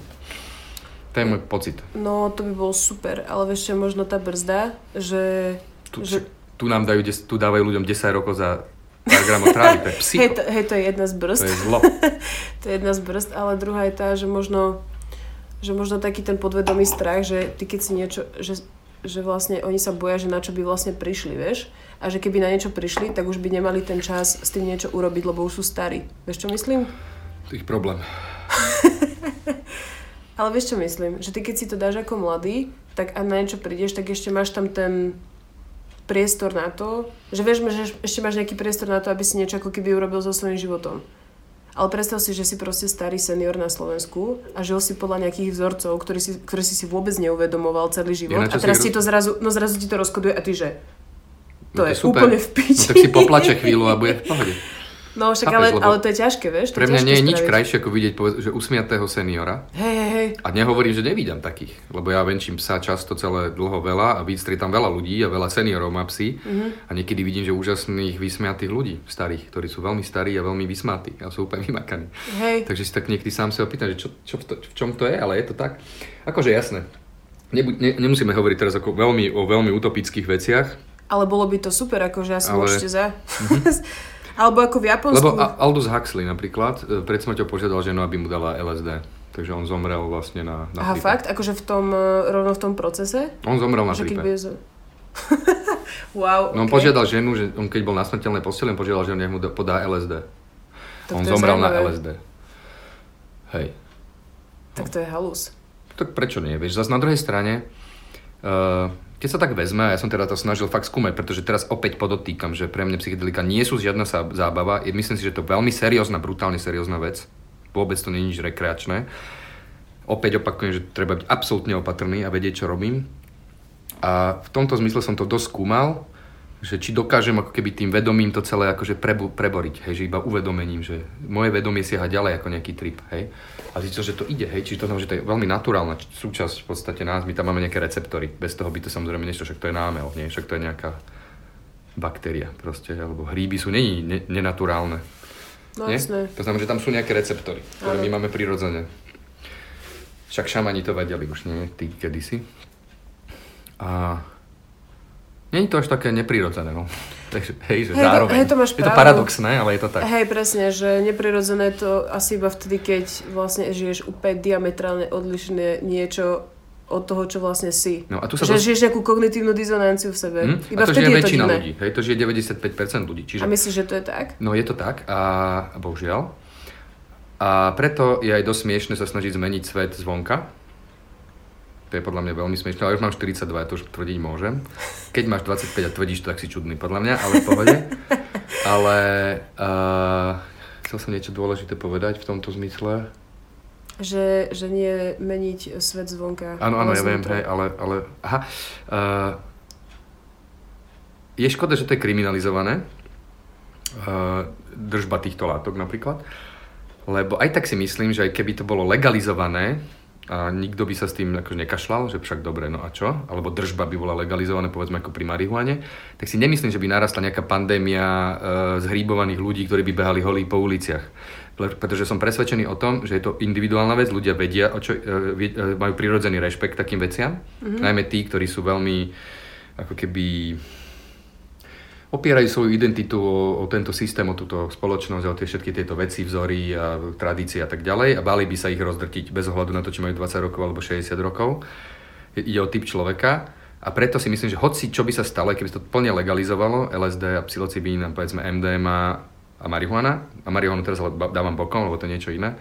To je môj pocit. No, to by bolo super, ale vieš, možno tá brzda, že... Tu, že... tu nám dajú, tu dávajú ľuďom 10 rokov za pár gramov trávy, to je psycho. Hej, to, hej, to je jedna z brzd. To je zlo. to je jedna z brzd, ale druhá je tá, že možno, že možno taký ten podvedomý strach, že ty keď si niečo, že, že vlastne oni sa boja, že na čo by vlastne prišli, vieš? A že keby na niečo prišli, tak už by nemali ten čas s tým niečo urobiť, lebo už sú starí. Vieš, čo myslím? Ich problém. ale vieš, čo myslím? Že ty keď si to dáš ako mladý, tak a na niečo prídeš, tak ešte máš tam ten priestor na to, že vieš, že ešte máš nejaký priestor na to, aby si niečo ako keby urobil so svojím životom. Ale predstav si, že si proste starý senior na Slovensku a žil si podľa nejakých vzorcov, ktorý si, ktorý si si vôbec neuvedomoval celý život. Ja, a teraz ti to zrazu, no zrazu ti to rozkoduje a ty že to, no, to je, je super. úplne v piči. No, tak si poplače chvíľu a bude v pohode. No však ale, ale to je ťažké, vieš? Pre mňa nie je nič krajšie ako vidieť že usmiatého seniora. Hej, hej, hej. A nehovorím, že nevídam takých, lebo ja venčím psa často celé dlho veľa a tam veľa ľudí a veľa seniorov má psy mm-hmm. a niekedy vidím, že úžasných vysmiatých ľudí, starých, ktorí sú veľmi starí a veľmi vysmatí a sú úplne vymakaní. Hej. Takže si tak niekedy sám sa opýtam, že čo, čo v, to, v čom to je, ale je to tak. Akože jasné. Nebu, ne, nemusíme hovoriť teraz ako veľmi, o veľmi utopických veciach. Ale bolo by to super, akože asi ale... môžete za... Mm-hmm. Alebo ako v Japonsku. Lebo Aldous Huxley napríklad e, pred smrťou požiadal ženu, aby mu dala LSD. Takže on zomrel vlastne na, na Aha, fakt? Akože v tom, e, rovno v tom procese? On zomrel na tripe. Bez... wow, no, on požiadal ženu, že on keď bol na smrteľnej posteli, on požiadal ženu, nech mu podá LSD. Tak on zomrel na LSD. Hej. Tak to je halus. Tak prečo nie? Vieš, zase na druhej strane, uh, keď sa tak vezme, ja som teda to snažil fakt skúmať, pretože teraz opäť podotýkam, že pre mňa psychedelika nie sú žiadna zábava. Myslím si, že to je veľmi seriózna, brutálne seriózna vec. Vôbec to nie je nič rekreačné. Opäť opakujem, že treba byť absolútne opatrný a vedieť, čo robím. A v tomto zmysle som to dosť skúmal že či dokážem ako keby tým vedomím to celé akože prebu, preboriť, hej, že iba uvedomením, že moje vedomie siaha ďalej ako nejaký trip, hej. A zistil, že to ide, hej, či to, že to je veľmi naturálna súčasť v podstate nás, my tam máme nejaké receptory, bez toho by to samozrejme niečo, však to je námel, nie, však to je nejaká baktéria proste, alebo hríby sú není ne, nenaturálne. No nie? jasné. To znamená, že tam sú nejaké receptory, ktoré my máme prirodzene. Však šamani to vedeli už, nie, tí kedysi. A Není to až také neprirodzené, no. Takže, hej, že hej, zároveň. hej, to máš je to paradoxné, ale je to tak. Hej, presne, že neprirodzené to asi iba vtedy, keď vlastne žiješ úplne diametrálne odlišné niečo od toho, čo vlastne si. No, a tu sa že to... žiješ nejakú kognitívnu dizonanciu v sebe. Hmm? Iba a to vtedy žije je väčšina to ľudí. Hej, to žije 95% ľudí. Čiže... A myslíš, že to je tak? No je to tak a bohužiaľ. A preto je aj dosť smiešne sa snažiť zmeniť svet zvonka, to je podľa mňa veľmi smiešné, ale už mám 42, ja to už tvrdiť môžem. Keď máš 25 a tvrdíš to, tak si čudný, podľa mňa, ale v pohode. ale uh, chcel som niečo dôležité povedať v tomto zmysle. Že, že nie meniť svet zvonka. Áno, áno, ja viem, hej, ale, ale aha. Uh, je škoda, že to je kriminalizované, uh, držba týchto látok napríklad, lebo aj tak si myslím, že aj keby to bolo legalizované, a nikto by sa s tým akože nekašľal, že však dobre, no a čo? Alebo držba by bola legalizovaná, povedzme ako pri marihuane, tak si nemyslím, že by narastla nejaká pandémia e, zhríbovaných ľudí, ktorí by behali holí po uliciach. Pretože som presvedčený o tom, že je to individuálna vec, ľudia vedia, o čo, e, e, majú prirodzený rešpekt takým veciam, mm-hmm. najmä tí, ktorí sú veľmi ako keby opierajú svoju identitu o, o tento systém, o túto spoločnosť, o tie všetky tieto veci, vzory a tradície a tak ďalej a báli by sa ich rozdrtiť bez ohľadu na to, či majú 20 rokov alebo 60 rokov. Ide o typ človeka a preto si myslím, že hoci čo by sa stalo, keby sa to plne legalizovalo, LSD a psilocibín a povedzme MDMA a marihuana, a marihuanu teraz dávam bokom, lebo to je niečo iné,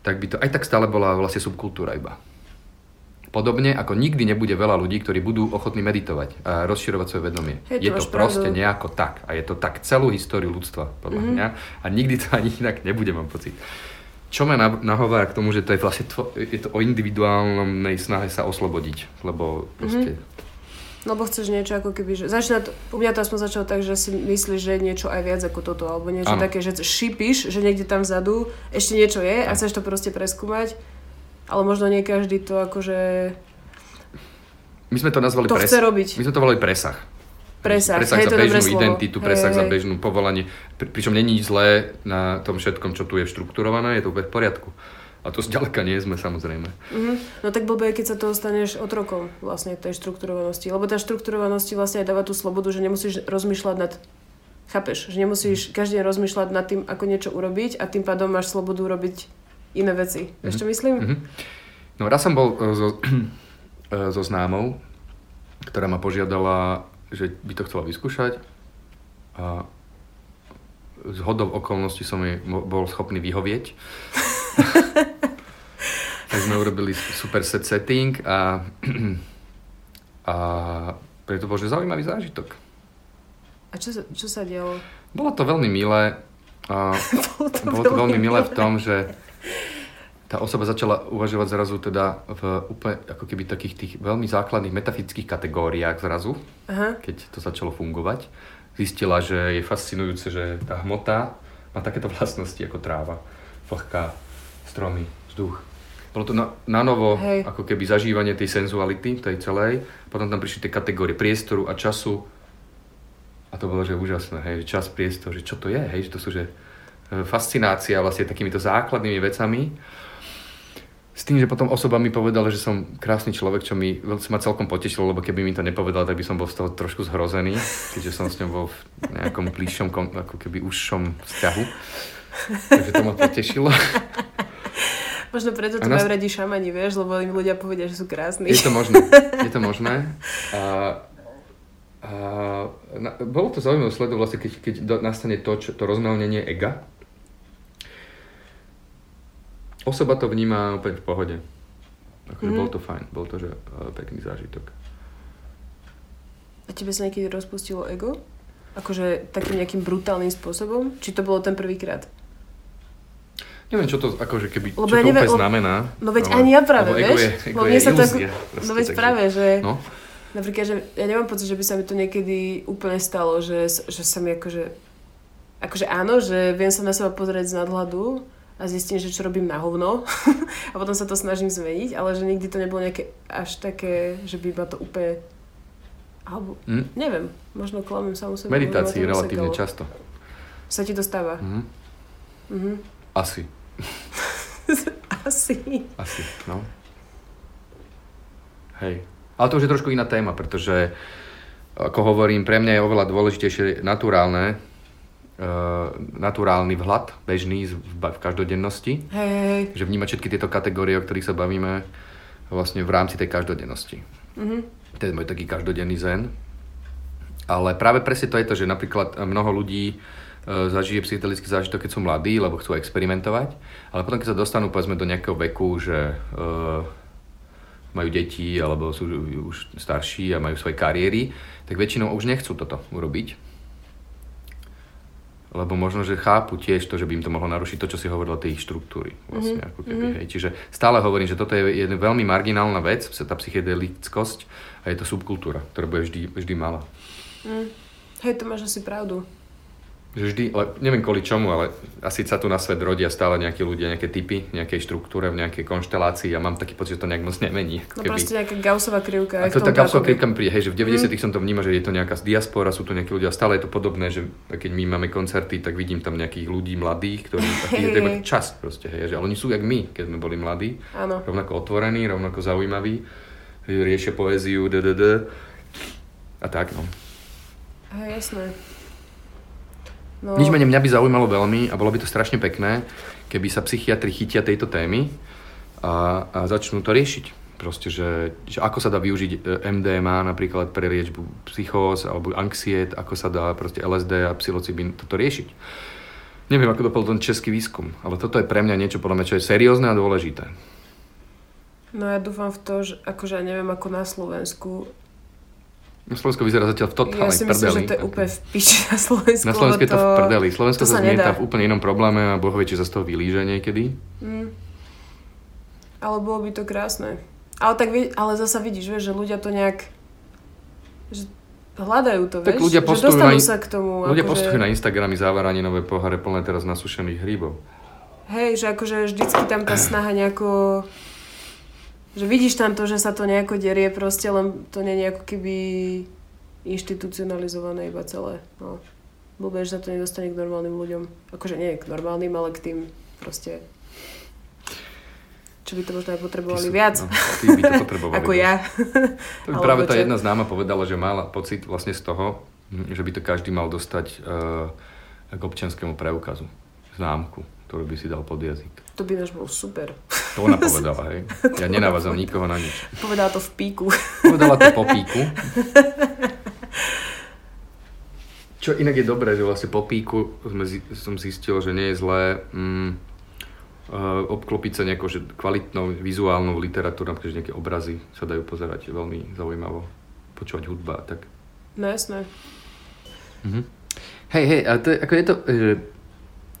tak by to aj tak stále bola vlastne subkultúra iba. Podobne ako nikdy nebude veľa ľudí, ktorí budú ochotní meditovať a rozširovať svoje vedomie. Hej, to je to proste pravdu. nejako tak. A je to tak celú históriu ľudstva, podľa Mhm. mm-hmm. mňa. A nikdy to ani inak nebude, mám pocit. Čo ma na- nahovára k tomu, že to je vlastne tvo- je to o individuálnej snahe sa oslobodiť. Lebo proste... Mm-hmm. Lebo chceš niečo ako keby, že začína to, u mňa to aspoň začalo tak, že si myslíš, že niečo aj viac ako toto, alebo niečo Áno. také, že šípiš, že niekde tam vzadu ešte niečo je a chceš to proste preskúmať, ale možno nie každý to akože My sme to nazvali to chce robiť. My sme to volali presah. Presah, presah hej, za bežnú slovo. identitu, Hej, presah za hej. bežnú povolanie. Pri, pričom není nič zlé na tom všetkom, čo tu je štrukturované, je to úplne v poriadku. A to zďaleka nie sme samozrejme. Mhm. No tak blbé, keď sa toho staneš otrokom vlastne tej štrukturovanosti. Lebo tá štrukturovanosti vlastne aj dáva tú slobodu, že nemusíš rozmýšľať nad Chápeš, že nemusíš každý deň rozmýšľať nad tým, ako niečo urobiť a tým pádom máš slobodu robiť iné veci. Vieš, čo myslím? Mhm. No raz som bol so, e, so známou, ktorá ma požiadala, že by to chcela vyskúšať a z hodov okolností som jej bol schopný vyhovieť. tak sme urobili super set setting a, a preto bol že zaujímavý zážitok. A čo sa, čo sa dialo? Bolo to veľmi milé. A Bolo to, bolo to veľmi milé v tom, že tá osoba začala uvažovať zrazu teda v úplne ako keby takých tých veľmi základných metafyzických kategóriách zrazu, Aha. keď to začalo fungovať. Zistila, že je fascinujúce, že tá hmota má takéto vlastnosti ako tráva, vlhká, stromy, vzduch. Bolo to na, na novo, Hej. ako keby zažívanie tej senzuality, tej celej. Potom tam prišli tie kategórie priestoru a času. A to bolo, že úžasné, hej, že čas, priestor, že čo to je, hej, že to sú, že fascinácia vlastne takýmito základnými vecami. S tým, že potom osoba mi povedala, že som krásny človek, čo mi ma celkom potešilo, lebo keby mi to nepovedala, tak by som bol z toho trošku zhrozený, keďže som s ňou bol v nejakom bližšom, ako keby užšom vzťahu. Takže to ma potešilo. Možno preto to A nás- majú radi šamani, vieš, lebo im ľudia povedia, že sú krásni. Je to možné. Je to možné. A, a na, bolo to zaujímavé sledovať, vlastne, keď, keď nastane to, čo, to rozmelnenie ega. Osoba to vníma úplne v pohode. Akože Mhm. bol to fajn, bol to že, uh, pekný zážitok. A tebe sa niekedy rozpustilo ego? Akože takým nejakým brutálnym spôsobom? Či to bolo ten prvýkrát? Neviem, čo to, akože keby, Lebo čo ja to neviem, úplne znamená. No veď ale- ani ja práve, vieš? Je, ego je sa to No veď takže- práve, že No, napríklad, že ja nemám pocit, že by sa mi to niekedy úplne stalo, že, že sa mi akože, akože áno, že viem sa na seba pozrieť z nadhľadu a zistím, že čo robím na hovno a potom sa to snažím zmeniť, ale že nikdy to nebolo nejaké až také, že by ma to úplne alebo, hm? neviem, možno klamem sa sebe. meditácii relatívne rozsekalo. často. Sa ti to stáva? Mhm. Mhm. Asi, Asi. asi, no. Hej. Ale to už je trošku iná téma, pretože ako hovorím, pre mňa je oveľa dôležitejšie naturálne, naturálny vhľad, bežný v, každodennosti, Hej, že vnímať všetky tieto kategórie, o ktorých sa bavíme vlastne v rámci tej každodennosti. Mhm. To je môj taký každodenný zen. Ale práve presne to je to, že napríklad mnoho ľudí e, zažije psychedelický zážitok, keď sú mladí, lebo chcú experimentovať, ale potom, keď sa dostanú povedzme do nejakého veku, že e, majú deti alebo sú už starší a majú svoje kariéry, tak väčšinou už nechcú toto urobiť. Lebo možno, že chápu tiež to, že by im to mohlo narušiť to, čo si hovoril o tej štruktúry. Vlastne, Mhm, ako keby, hej. Čiže stále hovorím, že toto je jedna veľmi marginálna vec, tá psychedelickosť a je to subkultúra, ktorá bude vždy, vždy malá. Mm. Hej, to máš asi pravdu. Že vždy, ale neviem kvôli čomu, ale asi sa tu na svet rodia stále nejakí ľudia, nejaké typy, nejakej štruktúre, v nejakej konštelácii a mám taký pocit, že to nejak moc nemení. No keby. proste nejaká gausová krivka. A to absolútne akoby. krivka mi príde, hej, že v 90 som to vnímal, že je to nejaká diaspora, sú to nejakí ľudia, stále je to podobné, že keď my máme koncerty, tak vidím tam nejakých ľudí mladých, ktorí, taký, je to čas proste, hej, že, ale oni sú jak my, keď sme boli mladí, Áno. rovnako otvorení, rovnako zaujímaví, riešia poéziu, ddd. A tak, no. Hej, jasné. No, Nič menej mňa by zaujímalo veľmi a bolo by to strašne pekné, keby sa psychiatri chytia tejto témy a, a začnú to riešiť. Proste, že, že ako sa dá využiť e, MDMA napríklad pre liečbu psychóz alebo anxiet, ako sa dá proste LSD a psilocybin toto riešiť. Neviem, ako dopadol ten český výskum, ale toto je pre mňa niečo, podľa mňa, čo je seriózne a dôležité. no ja dúfam v to, že akože ja neviem ako na Slovensku. Slovensko vyzerá zatiaľ v Ja totálnej si myslím, prdeli. že to je úplne v piči na Slovensku. Na Slovensku je to v prdeli. Slovensko to sa sa nedá. v úplne inom probléme a boh vie, či sa z toho vylíže niekedy. Mm. Ale bolo by to krásne. Ale tak ale zasa vidíš, vieš, že ľudia to nejak že hľadajú to, Tak vieš, ľudia postujú na sa k tomu. Ľudia akože, postujú na Instagramy závaranínové poháre plné teraz nasušených hríbov. Hej, že akože vždycky tam tá snaha nejako... Že vidíš tam to, že sa to nejako derie proste, len to nie je ako keby inštitucionalizované iba celé. No. Blbé, že sa to nedostane k normálnym ľuďom. Akože nie k normálnym, ale k tým proste čo by to možno aj potrebovali sú- viac. No, tí by to potrebovali. Ako ja. To by práve tá čo? jedna známa povedala, že mala pocit vlastne z toho, hm, že by to každý mal dostať uh, k občianskému preukazu. Známku, ktorú by si dal pod jazyk. To by náš bol super. To ona povedala, hej. Ja nenávazam nikoho na nič. Povedala to v píku. Povedala to po píku. Čo inak je dobré, že vlastne po píku sme, som zistil, že nie je zlé mm, uh, obklopiť sa nejakou že kvalitnou vizuálnou literatúrou, napríklad že nejaké obrazy sa dajú pozerať veľmi zaujímavo, počúvať hudba a tak. No jasné. Mhm. Hej, hej, a to je, ako je to, že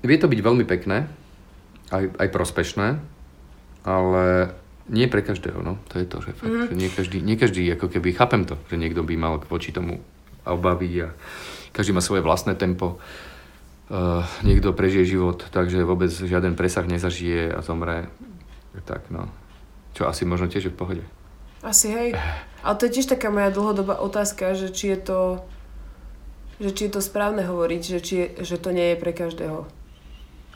vie to byť veľmi pekné, aj, aj prospešné, ale nie pre každého, no. To je to, že fakt, Mhm. že nie každý, nie každý, ako keby, chápem to, že niekto by mal voči tomu obavy a každý má svoje vlastné tempo. Uh, niekto prežije život, takže vôbec žiaden presah nezažije a zomre. Tak, no. Čo asi možno tiež je v pohode. Asi hej. Ale to je tiež taká moja dlhodobá otázka, že či je to že či je to správne hovoriť, že, či je, že to nie je pre každého.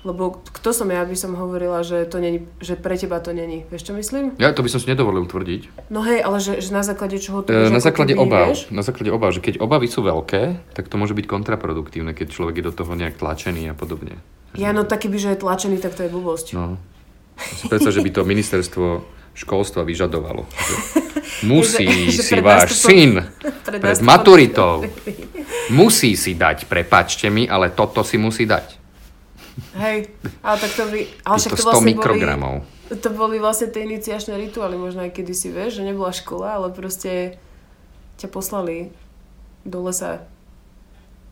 Lebo kto som ja, aby som hovorila, že, to není, že pre teba to není. Vieš, čo myslím? Ja to by som si nedovolil tvrdiť. No hej, ale že, že na základe čoho to E, Na základe keby, vieš? Na základe obáv, že keď obavy sú veľké, tak to môže byť kontraproduktívne, keď človek je do toho nejak tlačený a podobne. Ja no taký by, že je tlačený, tak to je blbosť. No. Si Predstav, že by to ministerstvo školstva vyžadovalo. Že musí Že- že si pred váš nástupom- syn Pred pred maturitou musí si dať, prepačte mi, ale toto si musí dať. Hej, ale tak to by... Ale však to 100 vlastne mikrogramov. Boli, to boli vlastne tie iniciačné rituály, možno aj kedysi, vieš, že nebola škola, ale proste ťa poslali do lesa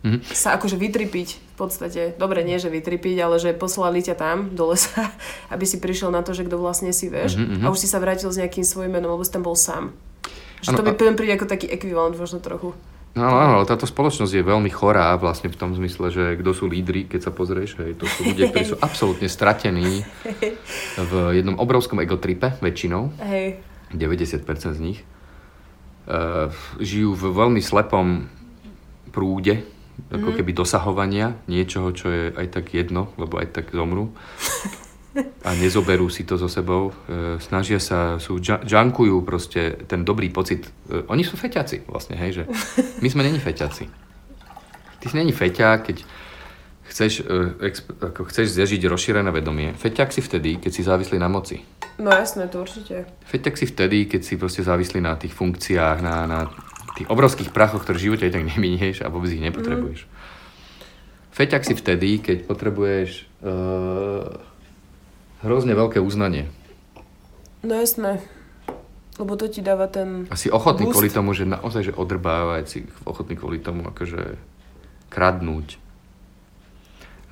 Mhm. sa akože vytripiť v podstate. Dobre, nie že vytripiť, ale že poslali ťa tam do lesa, aby si prišiel na to, že kto vlastne si, vieš. Mhm, mhm. A už si sa vrátil s nejakým svojím menom, lebo si tam bol sám. Že Áno, to by a... príde ako taký ekvivalent možno trochu. No áno, ale táto spoločnosť je veľmi chorá vlastne v tom zmysle, že kto sú lídry, keď sa pozrieš, hej, to sú ľudia, ktorí sú absolútne stratení v jednom obrovskom egotripe väčšinou. Hej, 90% z nich, uh, žijú v veľmi slepom prúde, ako keby dosahovania niečoho, čo je aj tak jedno, lebo aj tak zomru. A nezoberú si to so sebou. Uh, snažia sa, sú, dža- džankujú proste ten dobrý pocit. Uh, oni sú feťaci vlastne, hej, že my sme není feťaci. Ty si není feťák, keď chceš, uh, exp- ako chceš zažiť rozšírené vedomie. Feťák si vtedy, keď si závislý na moci. no jasné, to určite. Feťak si vtedy, keď si proste závislí na tých funkciách, na, na tých obrovských prachoch, ktoré v živote aj tak neminieš a vôbec ich nepotrebuješ. Mm. Feťak si vtedy, keď potrebuješ uh, hrozne veľké uznanie. No jasné. Lebo to ti dáva ten... A si ochotný Boost. kvôli tomu, že naozaj že odrbávať, si ochotný kvôli tomu akože kradnúť,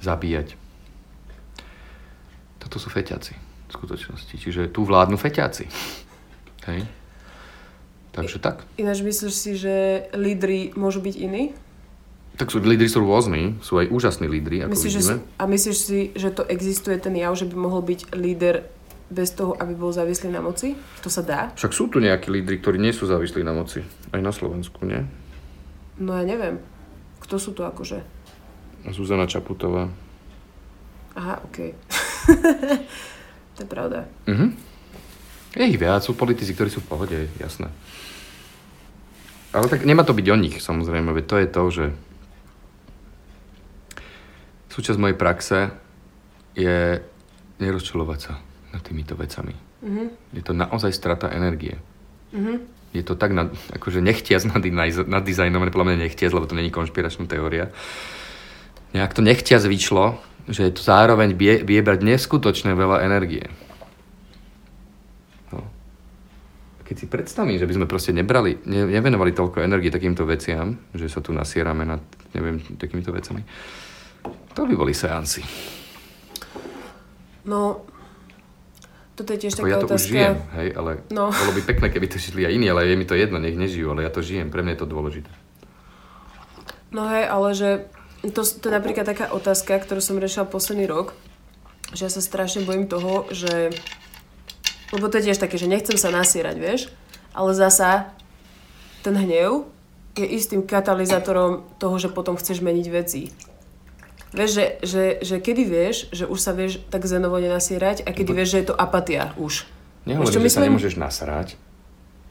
zabíjať. Toto sú feťaci v skutočnosti. Čiže tu vládnu feťaci. Hej. Takže tak. Ináč myslíš si, že lídry môžu byť iní? Tak sú, lídry sú rôzni, sú aj úžasní lídry, ako Myslíš, že vidíme. si, a myslíš si, že to existuje ten jav, že by mohol byť líder bez toho, aby bol závislý na moci? To sa dá? Však sú tu nejakí lídry, ktorí nie sú závislí na moci. Aj na Slovensku, nie? No ja neviem. Kto sú to akože? Zuzana Čaputová. Aha, okej. to je pravda. Mhm. Je ich viac, sú politici, ktorí sú v pohode, jasné. Ale tak nemá to byť o nich, samozrejme, veď to je to, že súčasť mojej praxe je nerozčulovať sa nad týmito vecami. Mhm. Je to naozaj strata energie. Mhm. Je to tak, nad, akože nechtiac dizajnom, podľa mňa nechtiac, lebo to není konšpiračná teória. Nejak to nechtiac vyšlo, že to zároveň vie, vie brať neskutočne veľa energie. No. Keď si predstavím, že by sme proste nebrali, ne, nevenovali toľko energie takýmto veciam, že sa tu nasierame nad, neviem, takýmito vecami, to by boli seansy. No, toto je tiež Ako taká ja to otázka. už žijem, hej, ale No. bolo by pekné, keby to žili aj iní, ale je mi to jedno, nech nežijú, ale ja to žijem, pre mňa je to dôležité. No hej, ale že to, to je napríklad taká otázka, ktorú som riešila posledný rok, že ja sa strašne bojím toho, že... Lebo to je tiež také, že nechcem sa nasierať, vieš, ale zasa ten hnev je istým katalizátorom toho, že potom chceš meniť veci. Vieš, že, že, že kedy vieš, že už sa vieš tak zenovo nenasierať a kedy vieš, že je to apatia už. Nehovorím, že sa myslím? nemôžeš nasrať,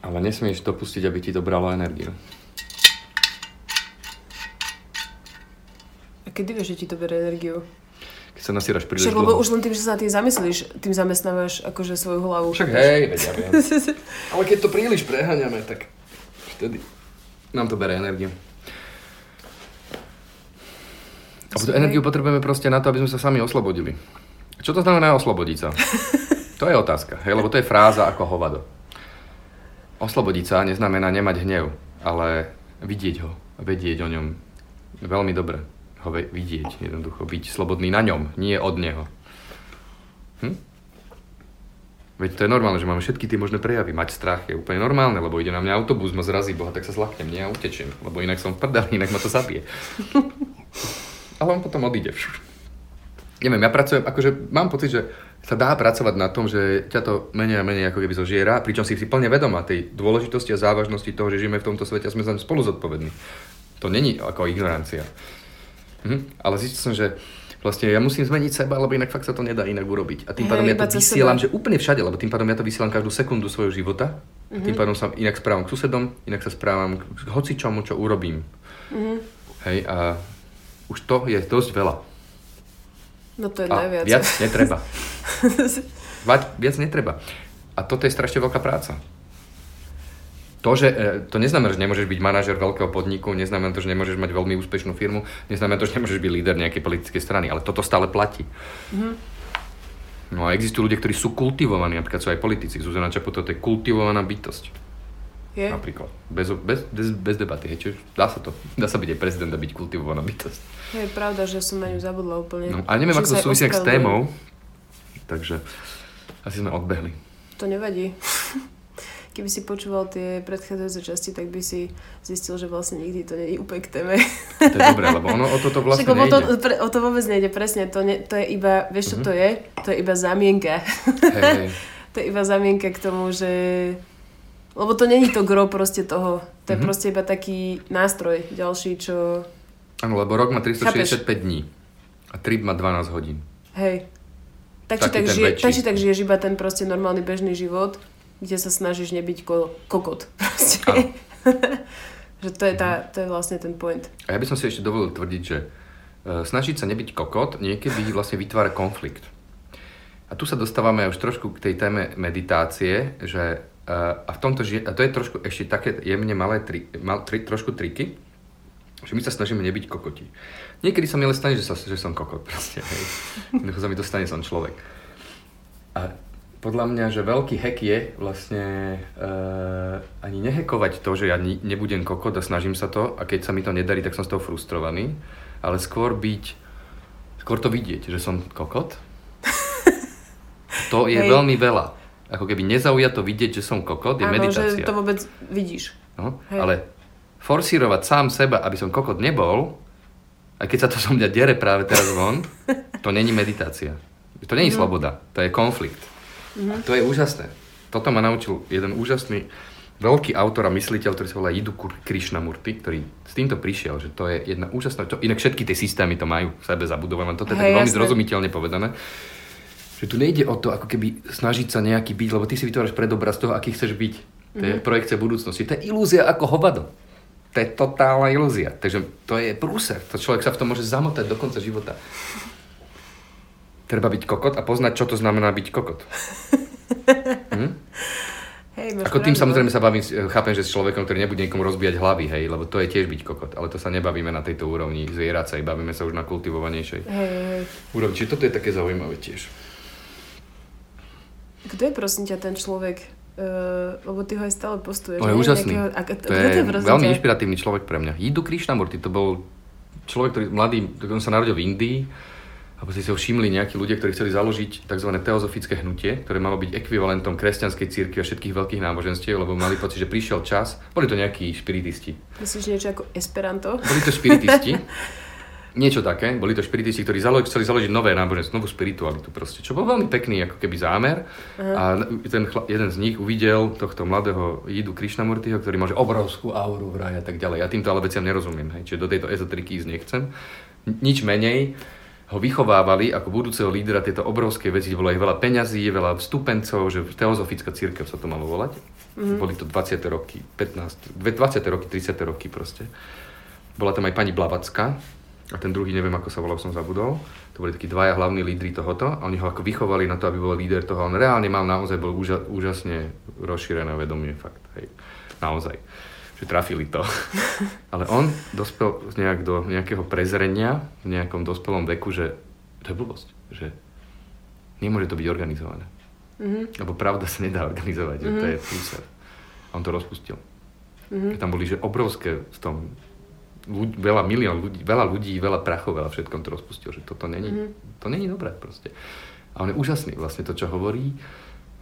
ale nesmieš dopustiť, aby ti to bralo energiu. A kedy vieš, že ti to berie energiu? Keď sa nasieraš príliš Však lebo dlho. už len tým, že sa tým zamyslíš, tým zamestnávaš akože svoju hlavu. Však hej, veď ja viem. Ale keď to príliš preháňame, tak vtedy nám to bere energiu. A tú energiu potrebujeme proste na to, aby sme sa sami oslobodili. Čo to znamená oslobodiť sa? To je otázka, hej, lebo to je fráza ako hovado. Oslobodiť sa neznamená nemať hnev, ale vidieť ho, vedieť o ňom veľmi dobre. Ho vidieť, jednoducho, byť slobodný na ňom, nie od neho. Hm? Veď to je normálne, že máme všetky tie možné prejavy. Mať strach je úplne normálne, lebo ide na mňa autobus, ma zrazí Boha, tak sa zlaknem, nie, ja utečiem, lebo inak som v prdeli, inak ma to zabije. Ale on potom odíde. Neviem, ja pracujem, akože mám pocit, že sa dá pracovať na tom, že ťa to menej a menej ako keby zožiera, pričom si si plne vedomá tej dôležitosti a závažnosti toho, že žijeme v tomto svete a sme za spolu zodpovední. To není ako ignorancia. Mhm. Ale zistil som, že vlastne ja musím zmeniť seba, lebo inak fakt sa to nedá inak urobiť. A tým Hej, pádom ja iba to vysielam, seba. že úplne všade, lebo tým pádom ja to vysielam každú sekundu svojho života. A tým pádom sa inak správam k susedom, inak sa správam k hocičomu, čo urobím. Hej, a už to je dosť veľa. No to je A najviac. viac netreba. Viac netreba. A toto je strašne veľká práca. To, že, e, to neznamená, že nemôžeš byť manažer veľkého podniku, neznamená to, že nemôžeš mať veľmi úspešnú firmu, neznamená to, že nemôžeš byť líder nejakej politickej strany, ale toto stále platí. No a existujú ľudia, ktorí sú kultivovaní, napríklad sú aj politici. Zuzana Čaputová to je kultivovaná bytosť. Je? Napríklad. Bez, bez, bez, bez debaty. Hej, dá sa to. Dá sa byť aj prezident a byť kultivovaná bytosť. Je pravda, že som na ňu zabudla úplne. No, a neviem, ako to aj súvisí s témou. Takže asi sme odbehli. To nevadí. Keby si počúval tie predchádzajúce časti, tak by si zistil, že vlastne nikdy to nie je úplne k téme. To je dobré, lebo ono o toto vlastne Však, lebo to, nejde. pre, o to vôbec nejde, presne. To, ne, to je iba, vieš čo Mhm. to je? To je iba zamienka. Hej. to je iba zamienka k tomu, že... Lebo to není to gro proste toho. To je Mhm. proste iba taký nástroj ďalší, čo... Áno, lebo rok má 365 dní a trip má 12 hodín. Hej. Tak či tak, žije, tak či tak žiješ iba ten proste normálny bežný život, kde sa snažíš nebyť ko, kokot. Proste. Že to je, tá, to je vlastne ten point. A ja by som si ešte dovolil tvrdiť, že e, snažiť sa nebyť kokot niekedy vlastne vytvára konflikt. A tu sa dostávame už trošku k tej téme meditácie, že e, a v tomto žije, a to je trošku ešte také jemne malé tri, mal, tri, trošku triky, že my sa snažíme nebyť kokoti. Niekedy sa mi ale stane, že, sa, že som kokot proste, hej. Jednoducho sa mi dostane, som človek. A podľa mňa, že veľký hack je vlastne uh, ani nehekovať to, že ja ni- nebudem kokot a snažím sa to a keď sa mi to nedarí, tak som z toho frustrovaný, ale skôr byť, skôr to vidieť, že som kokot. To je Hej. veľmi veľa. Ako keby nezaujať to vidieť, že som kokot, je Áno, meditácia. že to vôbec vidíš. No, Hej. ale forsírovať sám seba, aby som kokot nebol, aj keď sa to so mňa dere práve teraz von, to není meditácia. To není sloboda, to je konflikt. A to je úžasné. Toto ma naučil jeden úžasný veľký autor a mysliteľ, ktorý sa volá Jiddu Krishnamurti, ktorý s týmto prišiel, že to je jedna úžasná, to, inak všetky tie systémy to majú v sebe zabudované, toto je tak Hej, veľmi jasné. zrozumiteľne povedané, že tu nejde o to, ako keby snažiť sa nejaký byť, lebo ty si vytváraš predobraz toho, aký chceš byť. To je projekcia budúcnosti. To je ilúzia ako hovado. To je totálna ilúzia. Takže to je prúser. To človek sa v tom môže zamotať do konca života. Treba byť kokot a poznať, čo to znamená byť kokot. Hm? Hej, Ako tým samozrejme sa bavím, chápem, že s človekom, ktorý nebude niekomu rozbíjať hlavy, hej, lebo to je tiež byť kokot, ale to sa nebavíme na tejto úrovni zvieracej, bavíme sa už na kultivovanejšej hej. úrovni. Čiže toto je také zaujímavé tiež. Kto je prosím ťa ten človek? Uh, lebo ty ho aj stále postuješ. On je nie? úžasný. Nejakého, a, a, To je veľmi inšpiratívny človek pre mňa. Jiddu Krishnamurti, to bol človek, ktorý mladý, on sa narodil v Indii, a si ho všimli nejakí ľudia, ktorí chceli založiť tzv. teozofické hnutie, ktoré malo byť ekvivalentom kresťanskej cirkvi a všetkých veľkých náboženstiev, lebo mali pocit, že prišiel čas. Boli to nejakí špiritisti. Myslíš niečo ako Esperanto? Boli to špiritisti. Niečo také. Boli to špiritisti, ktorí zalo- chceli založiť nové náboženstvo, novú spiritualitu proste. Čo bol veľmi pekný ako keby zámer. A ten chla- jeden z nich uvidel tohto mladého Jidu Krishnamurtiho, ktorý má obrovskú auru vraj a tak ďalej. Ja týmto ale veciam nerozumiem, hej. čiže do tejto ezoteriky ísť nechcem. Nič menej ho vychovávali ako budúceho lídra tieto obrovské veci, bolo aj veľa peňazí, veľa vstupencov, že teozofická církev sa to malo volať. Mm-hmm. Boli to 20. roky, 15, dve- 20. roky, 30. roky proste. Bola tam aj pani Blavacka a ten druhý, neviem ako sa volal, som zabudol. To boli takí dvaja hlavní lídry tohoto a oni ho ako vychovali na to, aby bol líder toho. On reálne mal naozaj, bol úža, úžasne rozšírené vedomie, fakt, hej. Naozaj. Že trafili to. Ale on dospel nejak do nejakého prezrenia v nejakom dospelom veku, že to je blbosť, že nemôže to byť organizované. Mhm. Lebo pravda sa nedá organizovať, že to je prúser. A on to rozpustil. Mhm. Tam boli, že obrovské v tom ľudí, veľa milión ľudí, veľa ľudí, veľa prachov, veľa všetkom to rozpustil, že toto není, Mhm. to není dobré proste. A on je úžasný, vlastne to, čo hovorí,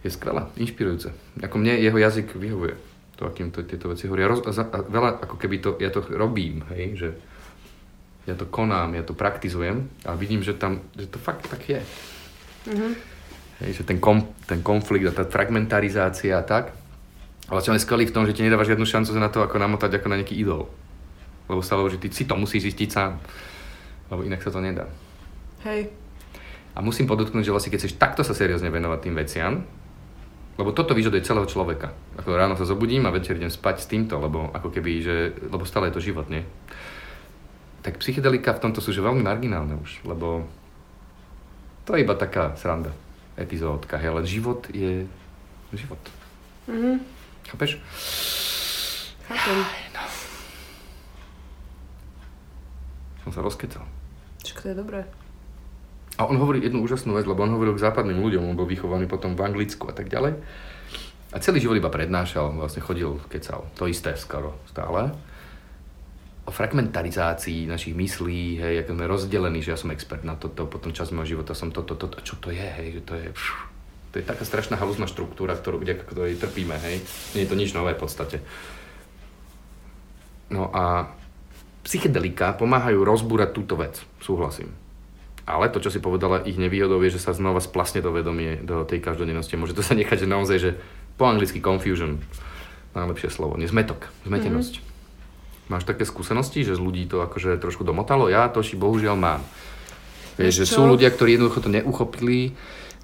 je skvelé, inšpirujúce. Ako mne jeho jazyk vyhovuje, to, akým to, tieto veci hovorí. Ja roz, a, a veľa, ako keby to, ja to robím, hej, že ja to konám, ja to praktizujem a vidím, že tam, že to fakt tak je. Mhm. Hej, že ten, kom, ten konflikt a tá fragmentarizácia a tak. Ale čo je skvelý v tom, že ti nedáva žiadnu šancu na to, ako namotať ako na nejaký idol. Lebo stále, že ty si to musíš zistiť sám. Lebo inak sa to nedá. Hej. A musím podotknúť, že vlastne keď chceš takto sa seriózne venovať tým veciam, lebo toto vyžaduje celého človeka. Ako ráno sa zobudím a večer idem spať s týmto, lebo ako keby, že, lebo stále je to život, nie? Tak psychedelika v tomto sú že veľmi marginálne už, lebo to je iba taká sranda, epizódka, hej, ale život je život. Mhm. Chápeš? Chápem. Som sa rozkecal. Čo to je dobré. A on hovorí jednu úžasnú vec, lebo on hovoril k západným ľuďom, on bol vychovaný potom v Anglicku a tak ďalej. A celý život iba prednášal, vlastne chodil, kecal, to isté skoro stále. O fragmentarizácii našich myslí, hej, ako sme rozdelení, že ja som expert na toto, potom čas môjho života som toto, toto, a čo to je, hej, že to je, pš, to je taká strašná halúzna štruktúra, ktorú, kde, ktorej trpíme, hej. Nie je to nič nové v podstate. No a psychedelika pomáhajú rozbúrať túto vec, súhlasím. Ale to, čo si povedala, ich nevýhodou je, že sa znova splasne to vedomie do tej každodennosti. Môže to sa nechať, že naozaj, že po anglicky confusion, najlepšie slovo, nie zmetok, zmetenosť. Mm-hmm. Máš také skúsenosti, že z ľudí to akože trošku domotalo? Ja to ši bohužiaľ mám. Vieš, že sú ľudia, ktorí jednoducho to neuchopili.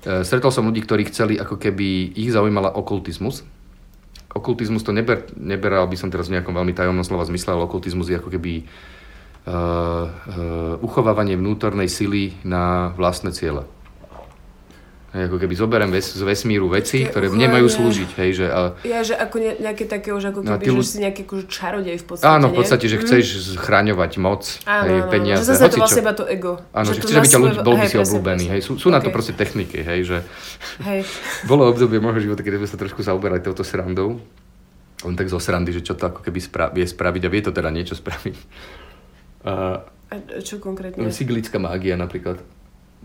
E, Stretol som ľudí, ktorí chceli, ako keby ich zaujímala okultizmus. Okultizmus to neber, neberal by som teraz v nejakom veľmi tajomnom slova zmysle, ale okultizmus je ako keby uh, uh, uchovávanie vnútornej sily na vlastné ciele. Ako keby zoberiem ves, z vesmíru veci, Také ktoré uchovanie. nemajú slúžiť, hej, že... A, Ja, že ako ne, nejaké také už ako No keby, ty že si nejaký akože čarodej v podstate, áno, v nie? podstate, že Mhm. chceš zchraňovať moc, Áno, hej, áno, peniaze, že zase to vlastne iba to ego. Áno, že, to chceš, aby ťa ľudí, bol by si obľúbený, hej, sú, sú na to proste techniky, hej, že... Hej, Bolo obdobie môjho života, keď sme sa trošku zaoberali touto srandou. Len tak zo srandy, že čo to ako keby spra- vie spraviť a vie to teda niečo spraviť. A a čo konkrétne? siglická mágia napríklad.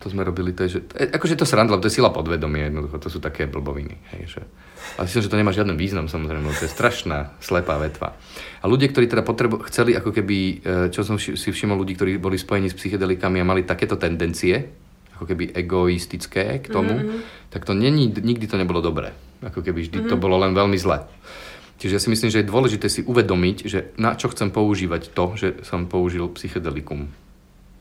To sme robili, to je, že, to je, akože to sranda, lebo to je sila podvedomia jednoducho, to sú také blboviny. Hej, že, ale myslím, že to nemá žiaden význam samozrejme, to je strašná slepá vetva. A ľudia, ktorí teda potrebo- chceli ako keby, e, čo som si všimol ľudí, ktorí boli spojení s psychedelikami a mali takéto tendencie, ako keby egoistické k tomu, mm-hmm. tak to není, nikdy to nebolo dobré. Ako keby vždy mm-hmm. to bolo len veľmi zle. Čiže ja si myslím, že je dôležité si uvedomiť, že na čo chcem používať to, že som použil psychedelikum.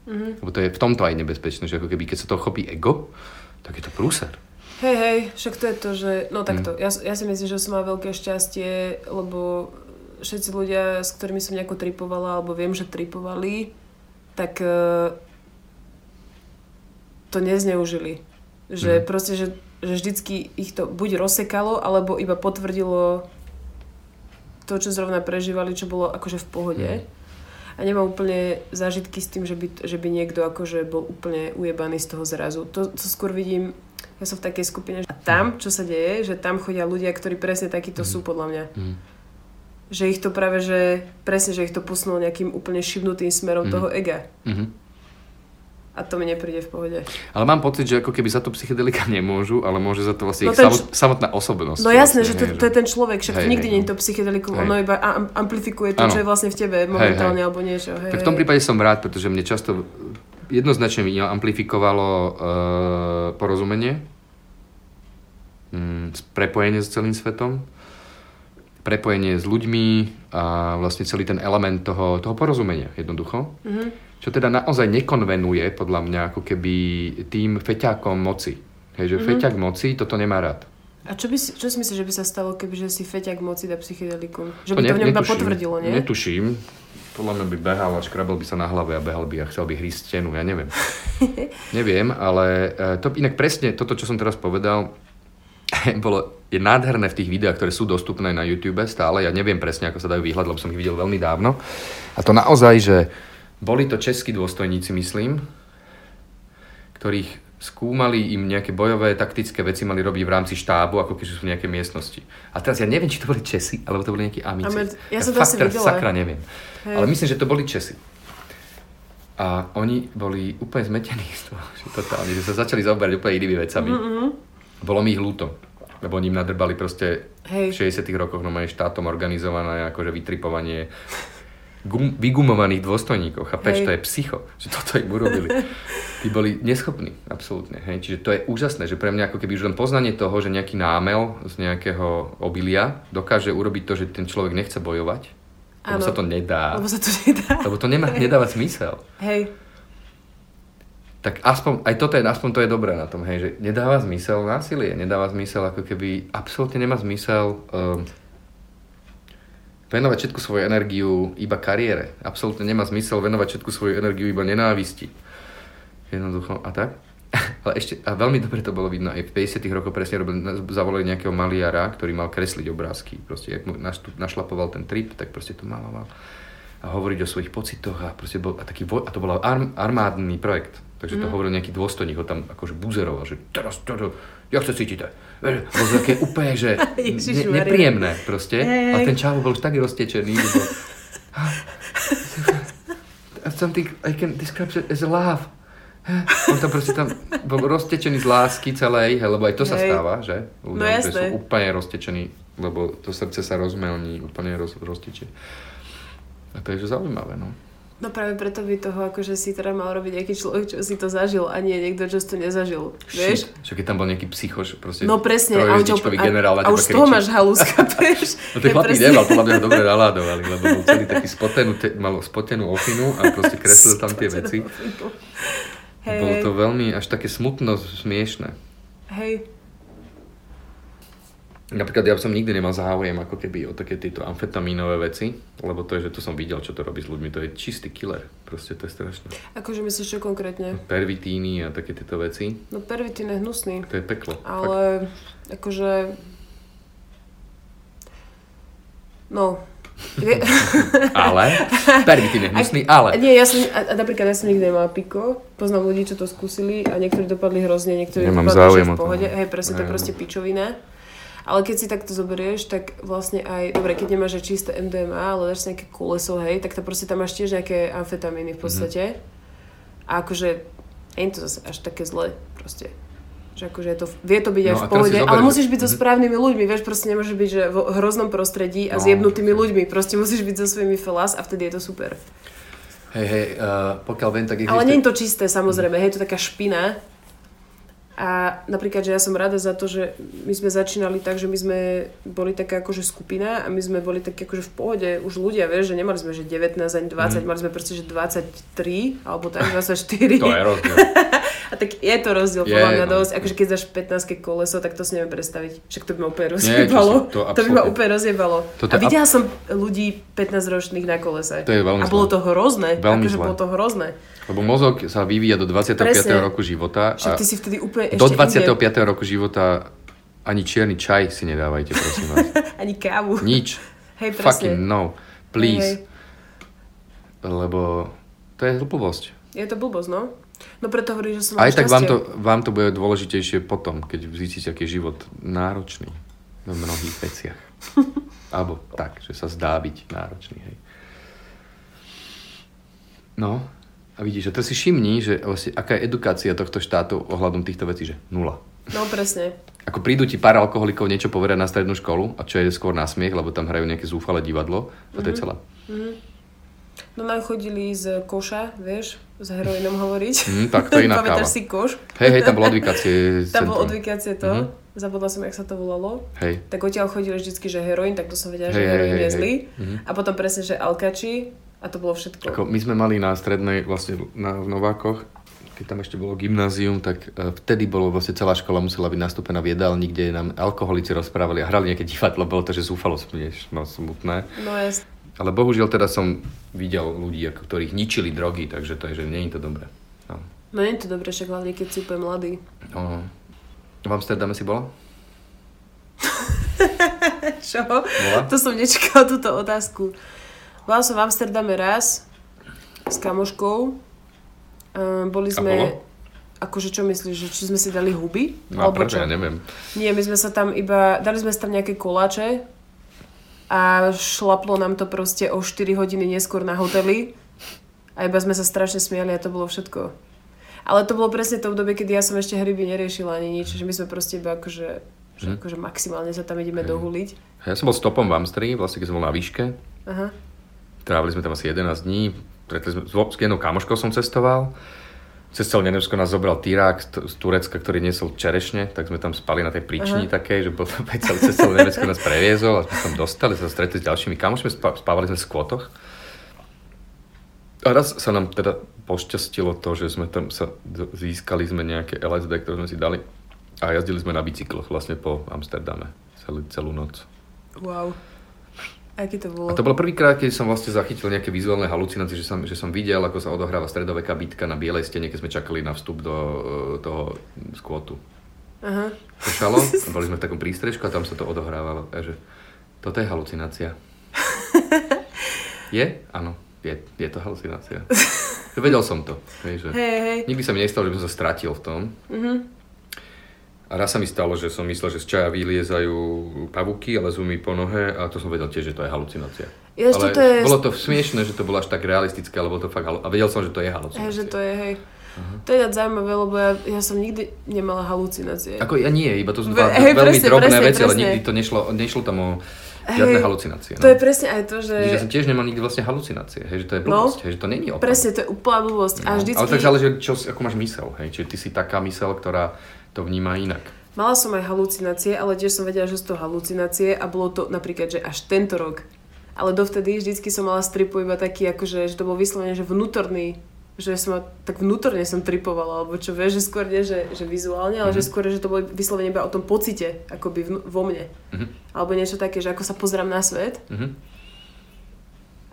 Mm-hmm. Lebo to je v tomto aj nebezpečné, že ako keby keď sa to chopí ego, tak je to prúser. Hej, hej, však to je to, že... No Mm. takto, ja, ja si myslím, že som mal veľké šťastie, lebo všetci ľudia, s ktorými som nejako tripovala, alebo viem, že tripovali, tak uh, to nezneužili. Že mm. proste, že, že vždycky ich to buď rozsekalo, alebo iba potvrdilo to, čo zrovna prežívali, čo bolo akože v pohode. Mm. A nemám úplne zážitky s tým, že by, že by niekto akože bol úplne ujebaný z toho zrazu. To, to skôr vidím, ja som v takej skupine, a tam, čo sa deje, že tam chodia ľudia, ktorí presne takíto mm. sú podľa mňa. Mm. Že ich to práve, že presne, že ich to posunulo nejakým úplne šibnutým smerom mm. toho ega. Mm-hmm. A to mi nepríde v pohode. Ale mám pocit, že ako keby za to psychedelika nemôžu, ale môže za to vlastne no ich samotná osobnosť. No jasné, vlastne, že to, hej, to je ten človek, však hej, nikdy hej, nie je to psychedelikum, ono iba amplifikuje to, ano. čo je vlastne v tebe momentálne hej, hej. alebo niečo. Hej, tak v tom prípade som rád, pretože mne často jednoznačne mi amplifikovalo uh, porozumenie, um, prepojenie s celým svetom, prepojenie s ľuďmi a vlastne celý ten element toho, toho porozumenia jednoducho. Mm-hmm čo teda naozaj nekonvenuje, podľa mňa, ako keby tým feťákom moci. Hej, že mm-hmm. feťák moci toto nemá rád. A čo, by si, čo si myslíš, že by sa stalo, keby že si feťák moci dá psychedelikum? Že by to, ne, to v ňom iba potvrdilo, nie? Netuším. Podľa mňa by behal a škrabal by sa na hlave a behal by a chcel by hrísť stenu, ja neviem. neviem, ale e, to inak presne toto, čo som teraz povedal, bolo, je nádherné v tých videách, ktoré sú dostupné na YouTube stále. Ja neviem presne, ako sa dajú vyhľadať, lebo som ich videl veľmi dávno. A to naozaj, že boli to českí dôstojníci, myslím, ktorých skúmali im nejaké bojové, taktické veci mali robiť v rámci štábu, ako keď sú v nejakej miestnosti. A teraz ja neviem, či to boli Česi, alebo to boli nejakí Amici. Amer... Ja, ja som to fakt, asi sakra neviem. Hej. Ale myslím, že to boli Česi. A oni boli úplne zmetení z toho, že totálne, že sa začali zaoberať úplne inými vecami. Mm-hmm. Bolo mi ich ľúto, lebo oni im nadrbali proste Hej. v 60 rokoch no štátom organizované akože vytripovanie gum, vygumovaných dôstojníkov. Chápeš, to je psycho, že toto im urobili. Tí boli neschopní, absolútne. Hej. Čiže to je úžasné, že pre mňa ako keby už len poznanie toho, že nejaký námel z nejakého obilia dokáže urobiť to, že ten človek nechce bojovať, lebo ano. sa to nedá. Lebo sa to nedá. Lebo to nemá, nedáva zmysel. Hej. Tak aspoň, aj toto je, aspoň to je dobré na tom, hej, že nedáva zmysel násilie, nedáva zmysel, ako keby, absolútne nemá zmysel um, venovať všetku svoju energiu iba kariére. Absolútne nemá zmysel venovať všetku svoju energiu iba nenávisti. Jednoducho a tak. Ale ešte, a veľmi dobre to bolo vidno, aj v 50 rokoch presne robili, zavolali nejakého maliara, ktorý mal kresliť obrázky. Proste, jak mu našlapoval ten trip, tak proste to maloval. A hovoriť o svojich pocitoch a proste bol, a, taký, a to bol arm, armádny projekt. Takže to mm. hovoril nejaký dôstojník, ho tam akože buzeroval, že teraz, teraz, jak sa cítite? Bolo to také úplne, že ne, nepríjemné proste. Hey, hey. A ten čavo bol už tak roztečený, že. Something I can describe it as a laugh. On tam proste tam bol roztečený z lásky celej, lebo aj to sa stáva, že? Ľudia, no jasné. sú úplne roztečení, lebo to srdce sa rozmelní, úplne roz, roztečie. A to je zaujímavé, no. No práve preto by toho akože si teda mal robiť nejaký človek, čo si to zažil a nie niekto, čo si to nezažil. Vieš? Čo keď tam bol nejaký psychoš, proste no presne, a, to, generál a, a už z toho máš halúska, vieš? No ten chlapík nemal, podľa mňa dobre naládovali, lebo bol celý taký spotenú, te, mal spotenú ofinu a proste kreslil tam tie veci. Hej. Bolo to veľmi až také smutno smiešne. Hej, Napríklad ja som nikdy nemal záujem ako keby o také tieto amfetamínové veci, lebo to je, že to som videl, čo to robí s ľuďmi, to je čistý killer, proste to je strašné. Akože myslíš čo konkrétne? Pervitíny a také tieto veci. No pervitín je hnusný. To je peklo. Ale fakt. akože... No, ale? Pervitín je hnusný, ale. Nie, ja som, a, a napríklad ja som nikdy nemala piko. Poznám ľudí, čo to skúsili a niektorí dopadli hrozne, niektorí Nemám dopadli v pohode. Hej, presne, to je proste pičovina. Ale keď si takto zoberieš, tak vlastne aj, dobre, keď nemáš čisté MDMA, ale dáš nejaké koleso, hej, tak to proste tam máš tiež nejaké amfetamíny v mhm. podstate. Mm-hmm. A akože, nie je to zase až také zle, proste. Že akože je to, vie to byť no, aj v pohode, ale musíš byť so mhm. správnymi ľuďmi, vieš, proste nemôže byť, že v hroznom prostredí a no, s jebnutými ľuďmi, proste musíš byť so svojimi felas a vtedy je to super. Hej, hej, uh, pokiaľ viem, tak existuje... Ale nie je to čisté, samozrejme, hej, je to taká špina, A napríklad, že ja som rada za to, že my sme začínali tak, že my sme boli taká akože skupina a my sme boli také akože v pohode, už ľudia, vieš, že nemali sme že 19 ani 20, mm. mali sme proste že 23 alebo tak 24. To je rozdiel. a tak je to rozdiel podľa mňa no. dosť, akože keď dáš 15 koleso, tak to si neviem predstaviť. Však to by ma úplne rozjebalo. Nie, to, to, to by ma úplne rozjebalo. Toto a videla ab... som ľudí 15 ročných na kolese. To je veľmi A bolo to hrozné. Veľmi akože bolo to hrozné. Lebo mozog sa vyvíja do 25. Presne. roku života. Však ty si vtedy úplne Do 25. Inde. roku života ani čierny čaj si nedávajte, prosím vás. ani kávu. Nič. Hej, presne. Fucking no. Please. Hej, hej. Lebo to je blbosť. Je to blbosť, no. No preto hovorí, že som Aj tak vám to, vám to bude dôležitejšie potom, keď zistíte, aký je život náročný v mnohých veciach. Alebo tak, že sa zdá byť náročný, hej. No, a vidíš, že to si všimni, že vlastne, aká je edukácia tohto štátu ohľadom týchto vecí, že nula. No presne. Ako prídu ti pár alkoholikov niečo povedať na strednú školu, a čo je skôr na smiech, lebo tam hrajú nejaké zúfale divadlo, a to mm-hmm. je mhm. celé. Mm-hmm. No nám chodili z koša, vieš, s heroinom hovoriť. Mm, tak to je iná káva. si koš? Hej, hej, tam bolo odvykacie Tam bolo odvykacie to. Mm-hmm. Zabudla som, jak sa to volalo. Hej. Tak odtiaľ chodili vždycky, že heroin, tak to som vedela, hej, že heroin je zlý. Mm-hmm. A potom presne, že alkači, a to bolo všetko. Ako my sme mali na strednej, vlastne na, v Novákoch, keď tam ešte bolo gymnázium, tak uh, vtedy bolo vlastne celá škola musela byť nastúpená v jedálni, kde nám alkoholici rozprávali a hrali nejaké divadlo, bolo to, že zúfalo no, smutné. No jasne. Ale bohužiaľ teda som videl ľudí, ako, ktorých ničili drogy, takže to je, že nie je to dobré. No, no nie je to dobré, však hlavne keď si úplne mladý. No. V Amsterdame si bola? Čo? Bola? To som nečakala túto otázku. Bola som v Amsterdame raz s kamoškou. Uh, boli sme... Akože čo myslíš, že či sme si dali huby? No, Alebo čo? ja neviem. Nie, my sme sa tam iba... Dali sme si tam nejaké koláče a šlaplo nám to proste o 4 hodiny neskôr na hoteli a iba sme sa strašne smiali a to bolo všetko. Ale to bolo presne to obdobie, kedy ja som ešte hryby neriešila ani nič, že my sme proste iba akože, že hm. akože maximálne sa tam ideme hmm. dohuliť. Ja som bol stopom v Amstri, vlastne keď som bol na výške. Aha. Trávili sme tam asi 11 dní. Sme, s jednou kamoškou som cestoval. Cez celé Nemecko nás zobral Tyrák z Turecka, ktorý niesol čerešne, tak sme tam spali na tej príčini uh-huh. takej, že bol tam celé, cez celé Nemecko nás previezol a sme tam dostali, sa stretli s ďalšími kamošmi, spávali sme v skvotoch. A raz sa nám teda pošťastilo to, že sme tam sa získali sme nejaké LSD, ktoré sme si dali a jazdili sme na bicykloch vlastne po Amsterdame celú, celú noc. Wow. Aký to bolo? A to bolo prvýkrát, keď som vlastne zachytil nejaké vizuálne halucinácie, že som, že som videl, ako sa odohráva stredoveká bitka na bielej stene, keď sme čakali na vstup do uh, toho skvotu. Aha. Pršalo, boli sme v takom prístrežku a tam sa to odohrávalo. Takže toto je halucinácia. je? Áno, je, je to halucinácia. Vedel som to. Hej, že hey, hey. Nikdy sa mi nestalo, že som sa stratil v tom. Uh-huh. A raz sa mi stalo, že som myslel, že z čaja vyliezajú pavúky a lezú mi po nohe a to som vedel tiež, že to je halucinácia. Ja, ale to je... bolo to smiešne, že to bolo až tak realistické, ale bolo to fakt halu... A vedel som, že to je halucinácia. Hej, že to je, hej. Uh-huh. To je tak zaujímavé, lebo ja, ja som nikdy nemala halucinácie. Ako ja nie, iba to sú dva hej, veľmi presne, drobné presne, veci, presne. ale nikdy to nešlo, nešlo tam o žiadne hej, halucinácie. No. To je presne aj to, že... Ja som tiež nemal nikdy vlastne halucinácie, hej, že to je no. blbosť, no, hej, že to není opak. Presne, to je úplná blbosť. No. A vždycky... Ale tak záleží, čo, ako máš mysel, hej, čiže ty si taká mysel, ktorá to vníma inak. Mala som aj halucinácie, ale tiež som vedela, že sú to halucinácie a bolo to napríklad, že až tento rok. Ale dovtedy vždycky som mala stripu iba taký, akože, že to bol vyslovene, že vnútorný že som tak vnútorne som tripovala, alebo čo vieš, že skôr nie, že, že vizuálne, ale mm-hmm. že skôr, že to bolo vyslovene iba o tom pocite, akoby vnú, vo mne. Mm-hmm. Alebo niečo také, že ako sa pozerám na svet. Mm-hmm.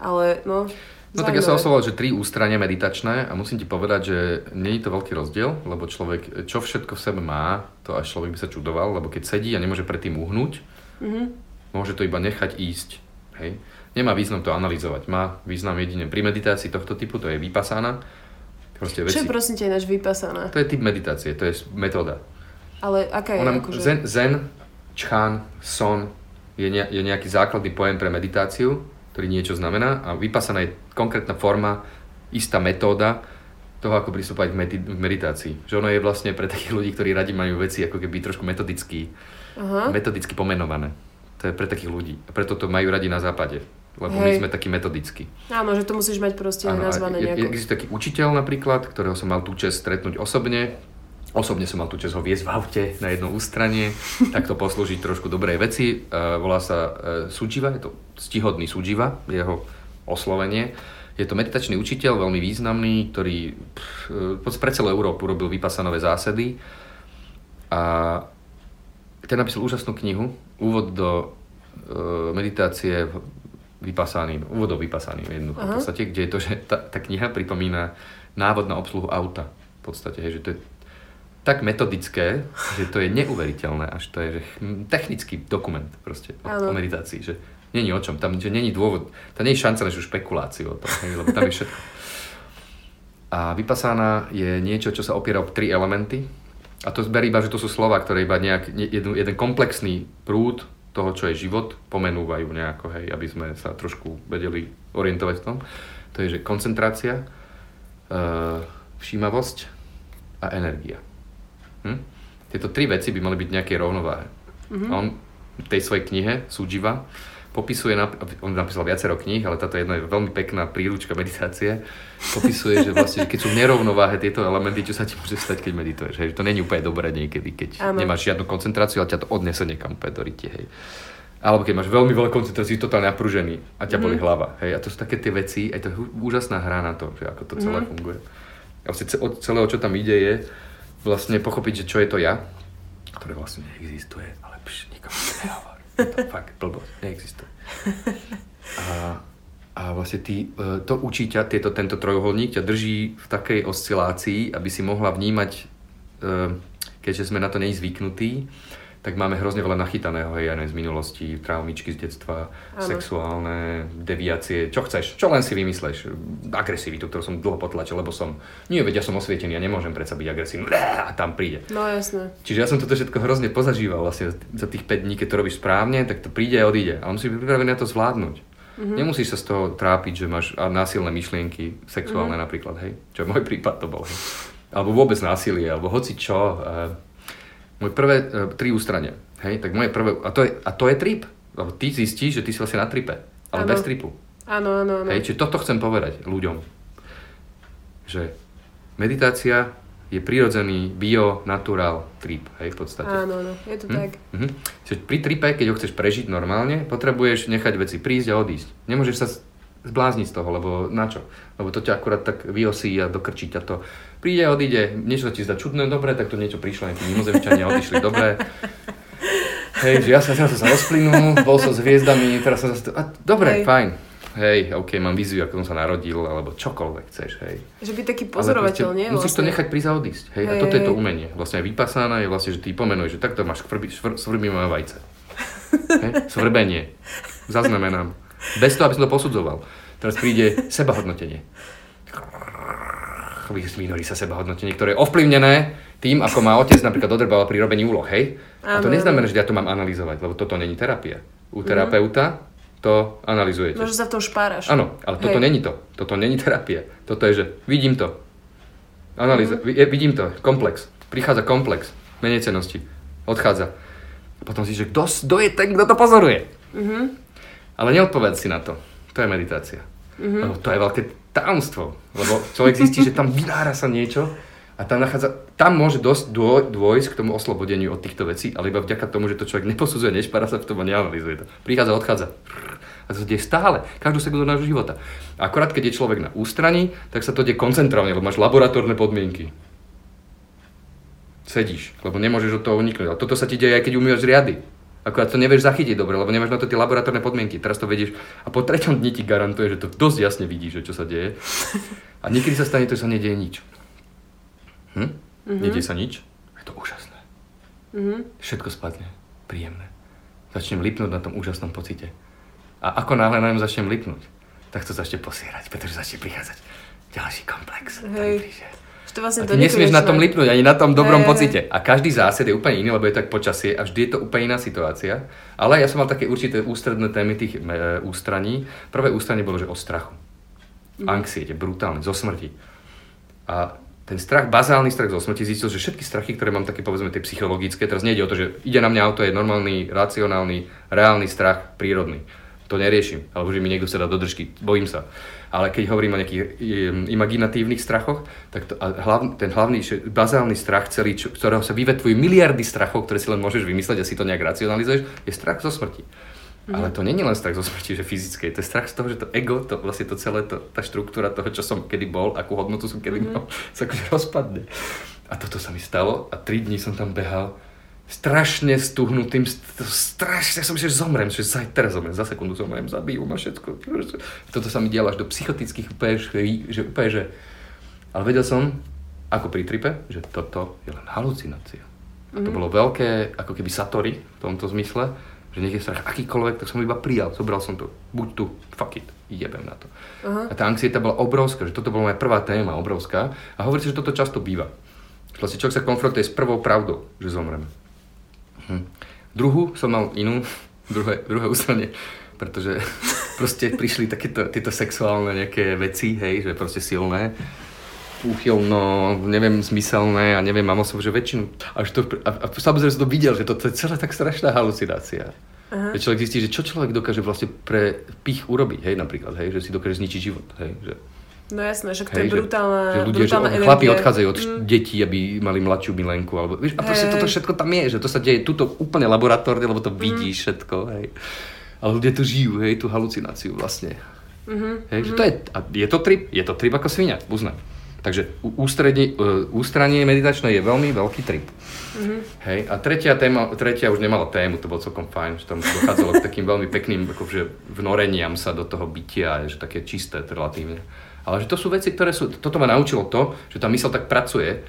Ale no, No tak ja som oslovoval, že tri ústrania meditačné a musím ti povedať, že nie je to veľký rozdiel, lebo človek, čo všetko v sebe má, to až človek by sa čudoval, lebo keď sedí a nemôže predtým uhnúť, mm-hmm. môže to iba nechať ísť. Hej? Nemá význam to analyzovať, má význam jedine pri meditácii tohto typu, to je vypasána. Proste veci. Čo je prosím ťa ináč vypasána? To je typ meditácie, to je metóda. Ale aká je? Ona, akože... zen, zen, čchan, son je, ne, je nejaký základný pojem pre meditáciu ktorý niečo znamená a vypasaná je konkrétna forma, istá metóda toho, ako pristúpať v, medit- v meditácii. Že ono je vlastne pre takých ľudí, ktorí radi majú veci ako keby trošku metodicky, uh-huh. metodicky pomenované. To je pre takých ľudí. A preto to majú radi na západe. Lebo Hej. my sme takí metodickí. Áno, že to musíš mať proste Áno, nazvané nejako. Existuje taký učiteľ napríklad, ktorého som mal tú čest stretnúť osobne. Osobne som mal tu čas ho viesť v aute na jedno ústranie, takto poslúžiť trošku dobrej veci. Uh, volá sa uh, Sujiva, je to stihodný Sujiva, jeho oslovenie. Je to meditačný učiteľ, veľmi významný, ktorý pff, pre celú Európu robil vypasanové zásady. A ten napísal úžasnú knihu, úvod do meditácie vypasaným, úvod do vypasaným jednoducho v podstate, kde je to, že tá, tá kniha pripomína návod na obsluhu auta. V podstate, hej, že to je tak metodické, že to je neuveriteľné, až to je že technický dokument proste o, o meditácii, že není o čom, tam že není dôvod, tam je šanca než špekuláciu o tom, hej, lebo tam je všetko. A vypasána je niečo, čo sa opiera o tri elementy. A to zber iba, že to sú slova, ktoré iba nejak, jeden, jeden komplexný prúd toho, čo je život, pomenúvajú nejako, hej, aby sme sa trošku vedeli orientovať v tom. To je, že koncentrácia, uh, všímavosť a energia. Hm? Tieto tri veci by mali byť nejaké rovnováhe. Mm-hmm. On v tej svojej knihe Sujiva popisuje, on napísal viacero kníh, ale táto jedna je veľmi pekná príručka meditácie, popisuje, že vlastne keď sú v nerovnováhe tieto elementy, čo sa ti môže stať, keď medituješ. Hej. To není úplne dobré niekedy, keď ano. nemáš žiadnu koncentráciu, ale ťa to odnese niekam úplne do rytie, hej. Alebo keď máš veľmi veľa koncentrácií, totálne napružený a ťa boli mm. hlava. Hej. A to sú také tie veci, aj to je úžasná hra na to, že ako to celé mm. funguje. A vlastne od celého, čo tam ide, je, vlastne pochopiť, že čo je to ja, ktoré vlastne neexistuje, ale pš, nikomu nehovor. To fakt blbosť, neexistuje. A, a vlastne ty, e, to učí ťa, tieto, tento trojuholník ťa drží v takej oscilácii, aby si mohla vnímať, e, keďže sme na to nezvyknutí, tak máme hrozne veľa nachytaného, hej, aj z minulosti, traumičky z detstva, ano. sexuálne deviácie, čo chceš, čo len si vymysleš, agresivitu, ktorú som dlho potlačil, lebo som, nie vedia, som osvietený, ja nemôžem predsa byť agresívny, a tam príde. No jasné. Čiže ja som toto všetko hrozne pozažíval vlastne za tých 5 dní, keď to robíš správne, tak to príde a odíde. A on si pripravený na to zvládnuť. Mm-hmm. Nemusíš sa z toho trápiť, že máš násilné myšlienky, sexuálne mm-hmm. napríklad, hej, čo môj prípad to bol, hej. Alebo vôbec násilie, alebo hoci čo, moje prvé uh, tri ústrania, hej, tak moje prvé, a to je, a to je trip, lebo ty zistíš, že ty si vlastne na tripe, ale ano. bez tripu. Áno, áno, áno. Hej, čiže toto chcem povedať ľuďom, že meditácia je prirodzený bio, natural trip, hej, v podstate. Áno, áno, je to hm? tak. Hm? Čiže pri tripe, keď ho chceš prežiť normálne, potrebuješ nechať veci prísť a odísť. Nemôžeš sa zblázniť z toho, lebo na čo? Lebo to ťa akurát tak vyosí a dokrčí ťa to. Príde, odíde, niečo sa ti zdá čudné, dobre, tak to niečo prišlo, nejakí mimozemšťania odišli, dobre. Hej, že ja sa teraz sa rozplynul, bol som s hviezdami, teraz som zase... A, dobre, hej. fajn. Hej, OK, mám víziu, ako som sa narodil, alebo čokoľvek chceš, hej. Že byť taký pozorovateľ, nie? Musíš vlastne. to nechať prísť a odísť, hej. hej. A toto je to umenie. Vlastne aj vypasána je vlastne, že ty pomenuješ, že takto máš svrbí moje vajce. hej? Svrbenie. Zaznamenám. Bez toho, aby som to posudzoval. Teraz príde sebahodnotenie. Vynorí sa sebahodnotenie, ktoré je ovplyvnené tým, ako má otec napríklad odrbal pri robení úloh, hej? A to neznamená, že ja to mám analyzovať, lebo toto není terapia. U terapeuta to analyzujete. Možno sa v tom špáraš. Áno, ale hej. toto není to. Toto není terapia. Toto je, že vidím to. Analýza, mm-hmm. vidím to, komplex. Prichádza komplex, menej cenosti. Odchádza. A potom si, že kto je ten, kto to pozoruje? Mm-hmm. Ale neodpovedať si na to. To je meditácia. Mm-hmm. Lebo to je veľké tajomstvo. Lebo človek zistí, že tam vynára sa niečo a tam, nachádza, tam môže dosť dô, dôjsť k tomu oslobodeniu od týchto vecí, ale iba vďaka tomu, že to človek neposudzuje, nešpara sa v tom a neanalizuje to. Prichádza, odchádza. A to sa deje stále, každú sekundu nášho života. A akorát keď je človek na ústraní, tak sa to deje koncentrovane, lebo máš laboratórne podmienky. Sedíš, lebo nemôžeš od toho uniknúť. A toto sa ti deje aj keď umývaš riady. Akurát to nevieš zachytiť dobre, lebo nemáš na to tie laboratórne podmienky. Teraz to vedieš a po treťom dni ti garantuje, že to dosť jasne vidíš, že čo sa deje. A niekedy sa stane to, že sa nedieje nič. Hm? Mm-hmm. Nedieje sa nič? Je to úžasné. Mm-hmm. Všetko spadne. Príjemné. Začnem lipnúť na tom úžasnom pocite. A ako náhle na ňom začnem lipnúť, tak to začne posierať, pretože začne prichádzať ďalší komplex. Hej to vlastne a ty nesmieš na tom lipnúť, ani na tom dobrom hey, pocite. A každý zásed je úplne iný, lebo je to tak počasie a vždy je to úplne iná situácia. Ale ja som mal také určité ústredné témy tých e, ústraní. Prvé ústranie bolo, že o strachu. Mm. Anxiete, brutálne, zo smrti. A ten strach, bazálny strach zo smrti zistil, že všetky strachy, ktoré mám také povedzme tie psychologické, teraz nejde o to, že ide na mňa auto, je normálny, racionálny, reálny strach, prírodný. To neriešim. Alebo že mi niekto sa dá do držky. Bojím sa. Ale keď hovorím o nejakých imaginatívnych strachoch, tak to, a ten hlavný, bazálny strach, celý, čo, ktorého sa vyvetvujú miliardy strachov, ktoré si len môžeš vymysleť a si to nejak racionalizuješ, je strach zo smrti. Mm. Ale to není len strach zo smrti, že fyzické, to je strach z toho, že to ego, to vlastne to celé, to, tá štruktúra toho, čo som kedy bol, akú hodnotu som kedy mm. mal, sa akože rozpadne. A toto sa mi stalo a tri dní som tam behal strašne stuhnutým, strašne som že zomrem, že za, teraz zomrem, za sekundu zomrem, zabijú ma všetko. Toto sa mi dialo až do psychotických úplne, že úplne, že... Ale vedel som, ako pri tripe, že toto je len halucinácia. A to mhm. bolo veľké, ako keby satori v tomto zmysle, že nech je strach akýkoľvek, tak som iba prijal, zobral som to, buď tu, fuck it, jebem na to. Uh-huh. A tá anxieta bola obrovská, že toto bola moja prvá téma, obrovská. A hovorí si, že toto často býva. Vlastne človek sa konfrontuje s prvou pravdou, že zomreme. Hm. Druhú som mal inú, druhé, druhé ústranie, pretože proste prišli takéto tieto sexuálne nejaké veci, hej, že proste silné úchylno, neviem, zmyselné a neviem, mám som, že väčšinu, až to, a, a samozrejme som to videl, že to, to je celá tak strašná halucinácia. Aha. Že človek zistí, že čo človek dokáže vlastne pre pich urobiť, hej, napríklad, hej, že si dokáže zničiť život, hej, že No jasné, že to je brutálna, že, že ľudia, brutálna že chlapi odchádzajú od mm. detí, aby mali mladšiu milenku. Alebo, vieš, a proste hey. toto všetko tam je, že to sa deje tuto úplne laboratórne, lebo to mm. vidíš všetko. Hej. Ale ľudia tu žijú, hej, tú halucináciu vlastne. Mm-hmm. Hej, že to je, a je to trip, je to trip ako svinia, uznaj. Takže ústredie, ústranie meditačné je veľmi veľký trip. Mm-hmm. Hej, a tretia téma, tretia už nemala tému, to bolo celkom fajn, že tam dochádzalo k takým veľmi pekným akože vnoreniam sa do toho bytia, že také čisté relatívne. Ale že to sú veci, ktoré sú, toto ma naučilo to, že tá mysl tak pracuje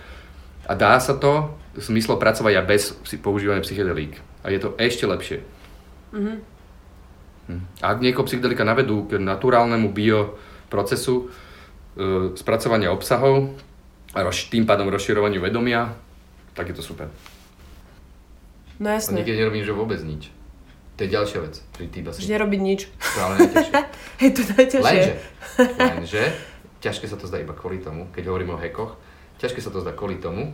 a dá sa to zmyslo pracovať aj bez používania psychedelík. A je to ešte lepšie. Mm-hmm. Hm. A ak niekoho psychedelika navedú k naturálnemu bioprocesu spracovania obsahov a roz, tým pádom rozširovaniu vedomia, tak je to super. No jasne. A niekedy nerobím, že vôbec nič. To je ďalšia vec pri Že nerobiť nič. Práve najťažšie. je to najťažšie. Lenže, lenže, ťažké sa to zdá iba kvôli tomu, keď hovorím o hekoch, ťažké sa to zdá kvôli tomu,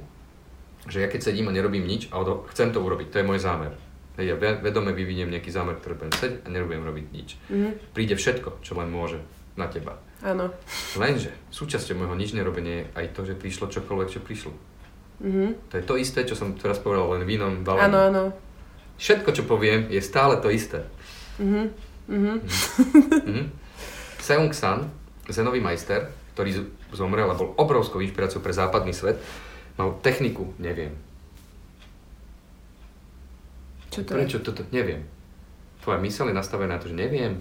že ja keď sedím a nerobím nič, ale chcem to urobiť, to je môj zámer. Ja vedome vyviniem nejaký zámer, ktorý budem sedieť a nerobím robiť nič. Mm-hmm. Príde všetko, čo len môže na teba. Áno. Lenže súčasťou môjho nič nerobenia je aj to, že prišlo čokoľvek, čo prišlo. Mm-hmm. To je to isté, čo som teraz povedal, len v inom balení. Áno, áno všetko, čo poviem, je stále to isté. Mm-hmm. Mm-hmm. Mm-hmm. Seung San, zenový majster, ktorý zomrel a bol obrovskou inšpiráciou pre západný svet, mal techniku, neviem. Čo to Prečo je? toto? Neviem. Tvoja myseľ je nastavená na to, že neviem.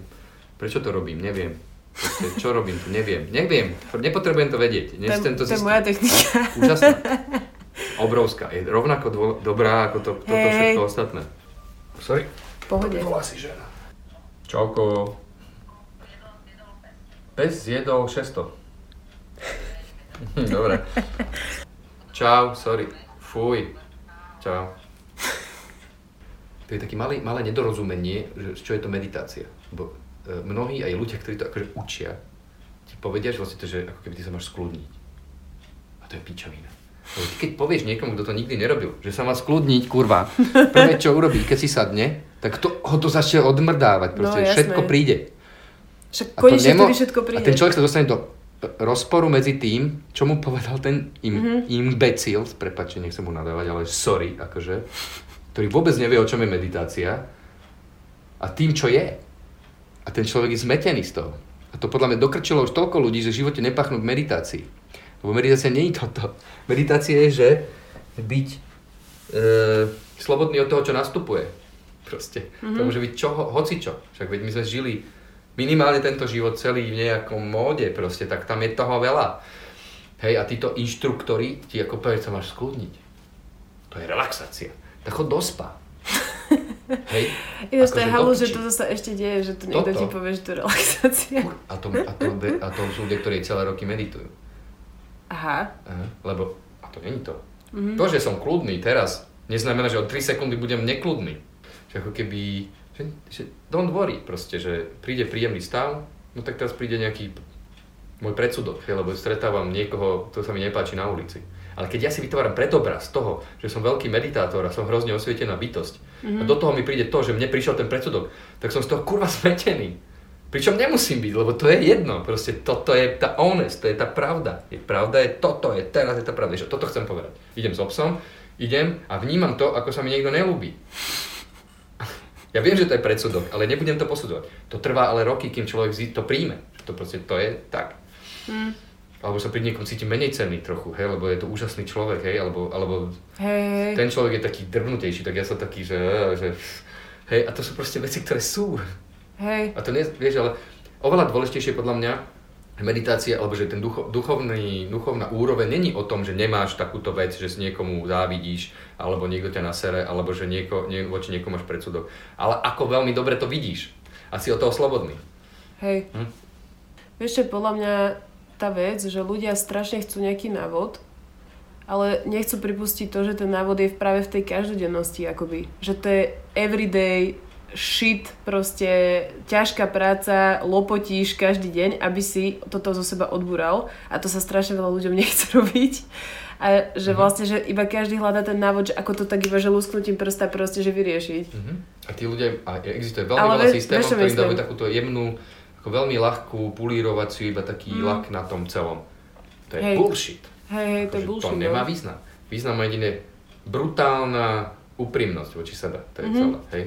Prečo to robím? Neviem. Proste, čo robím tu? Neviem. Neviem. Nepotrebujem to vedieť. Nechcem to, to je moja technika. Úžasná. Obrovská. Je rovnako dvo- dobrá ako to, toto hey. všetko ostatné. Sorry. Pohode. Volá si žena. Čauko. Pes zjedol 600. Dobre. Čau, sorry. Fuj. Čau. To je taký malý, malé nedorozumenie, že čo je to meditácia. Bo mnohí aj ľudia, ktorí to akože učia, ti povedia, že vlastne to, že ako keby ty sa máš skľudniť. A to je pičovina. Ty keď povieš niekomu, kto to nikdy nerobil, že sa má skľudniť, kurva, prvé čo urobí, keď si sadne, tak to, ho to začne odmrdávať, no, proste no, všetko príde. Však konečne nemo- všetko príde. A ten človek sa dostane do rozporu medzi tým, čo mu povedal ten im, mm-hmm. imbecil, prepáčte, nechcem mu nadávať, ale sorry, akože, ktorý vôbec nevie, o čom je meditácia, a tým, čo je. A ten človek je zmetený z toho. A to podľa mňa dokrčilo už toľko ľudí, že v živote nepachnú k meditácii. Lebo meditácia je toto. Meditácia je, že byť e, slobodný od toho, čo nastupuje. Proste. Mm-hmm. To môže byť čo, hoci čo. Však veď my sme žili minimálne tento život celý v nejakom móde proste, tak tam je toho veľa. Hej, a títo inštruktori ti ako povedať sa máš skľudniť. To je relaxácia. Tak chod do spa. Hej. Ináč to je halu, že toto sa ešte deje, že to niekto toto. ti povie, že to je relaxácia. A to, a to, a to sú ľudia, ktorí celé roky meditujú. Aha. Aha. Lebo, a to není to. Mm-hmm. To, že som kľudný teraz, neznamená, že o 3 sekundy budem nekľudný. Že ako keby, že, že don't worry proste, že príde príjemný stav, no tak teraz príde nejaký môj predsudok, hej, lebo stretávam niekoho, to sa mi nepáči na ulici. Ale keď ja si vytváram predobraz toho, že som veľký meditátor a som hrozne osvietená bytosť, mm-hmm. a do toho mi príde to, že mne prišiel ten predsudok, tak som z toho kurva smetený. Pričom nemusím byť, lebo to je jedno. Proste toto je tá honest, to je tá pravda. Je pravda je toto, je teraz je tá pravda. Že toto chcem povedať. Idem s obsom, idem a vnímam to, ako sa mi niekto nelúbi. Ja viem, že to je predsudok, ale nebudem to posudzovať. To trvá ale roky, kým človek to príjme. To proste to je tak. Mm. Alebo sa pri niekom cíti menej cenný trochu, hej, lebo je to úžasný človek, hej, alebo, alebo hey. ten človek je taký drvnutejší, tak ja som taký, že, že hej, a to sú proste veci, ktoré sú. Hej. A to nie, vieš, ale oveľa dôležitejšie podľa mňa meditácia, alebo že ten ducho, duchovný, duchovná úroveň není o tom, že nemáš takúto vec, že si niekomu závidíš, alebo niekto ťa nasere, alebo že nieko, nie, voči niekomu máš predsudok. Ale ako veľmi dobre to vidíš. A si od toho slobodný. Hej. Hm? Vieš, podľa mňa tá vec, že ľudia strašne chcú nejaký návod, ale nechcú pripustiť to, že ten návod je práve v tej každodennosti, akoby. Že to je everyday shit, proste ťažká práca, lopotíš každý deň, aby si toto zo seba odbúral a to sa strašne veľa ľuďom nechce robiť. A že mm-hmm. vlastne, že iba každý hľadá ten návod, že ako to tak iba, že lusknutím prsta proste, že vyriešiť. Mm-hmm. A tí ľudia, a existuje veľmi veľa systémov, ktorí dávajú takúto jemnú, veľmi ľahkú, pulírovaciu, iba taký mm. lak na tom celom. To je hej. bullshit. Hej, hej, to je bullshit. To nemá no. význam. Význam má jediné brutálna úprimnosť voči sebe. To je mm-hmm. celé. Hej.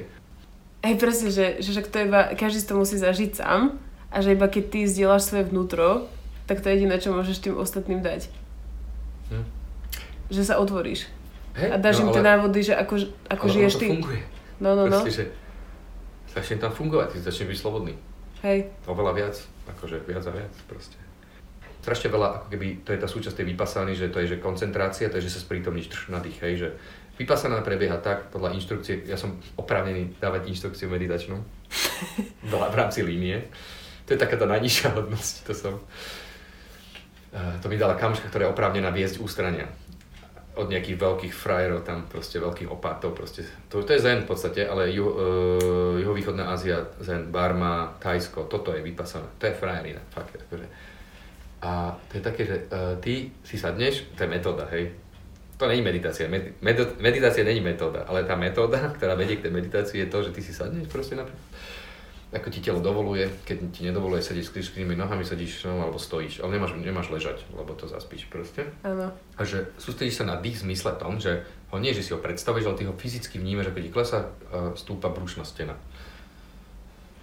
Hej, presne, že, že, že to iba, každý si to musí zažiť sám a že iba keď ty zdieľaš svoje vnútro, tak to je jediné, čo môžeš tým ostatným dať. Hm. Že sa otvoríš. Hey, a dáš no, im tie návody, že ako, ako ale žiješ to ty. funguje. No, no, no. Proste, že začne tam fungovať, ty začne byť slobodný. Hej. Oveľa viac, akože viac a viac proste. Strašne veľa, ako keby, to je tá súčasť tej vypasány, že to je, že koncentrácia, to je, že sa sprítomníš na dých, hej, že Vypasaná prebieha tak, podľa inštrukcie, ja som oprávnený dávať inštrukciu meditačnú v rámci línie. To je taká tá najnižšia hodnosť, to som. To mi dala kamoška, ktorá je oprávnená viesť ústrania od nejakých veľkých frajerov, tam proste veľkých opátov, proste. To, to je zen v podstate, ale ju, uh, juhovýchodná Ázia, zen, Barma, Thajsko, toto je vypasané. To je frajerina, fakt. Akože. A to je také, že uh, ty si sadneš, to je metóda, hej, to není meditácia. Med, med, meditácia není metóda, ale tá metóda, ktorá vedie k tej meditácii, je to, že ty si sadneš proste napríklad ako ti telo dovoluje, keď ti nedovoluje sedieť s krížkými nohami, sedíš no, alebo stojíš, ale nemáš, nemáš ležať, lebo to zaspíš proste. Áno. A že sústredíš sa na dých zmysle tom, že ho nie, že si ho predstavíš, ale ty ho fyzicky vnímaš, ako ti klesa a stúpa brušná stena.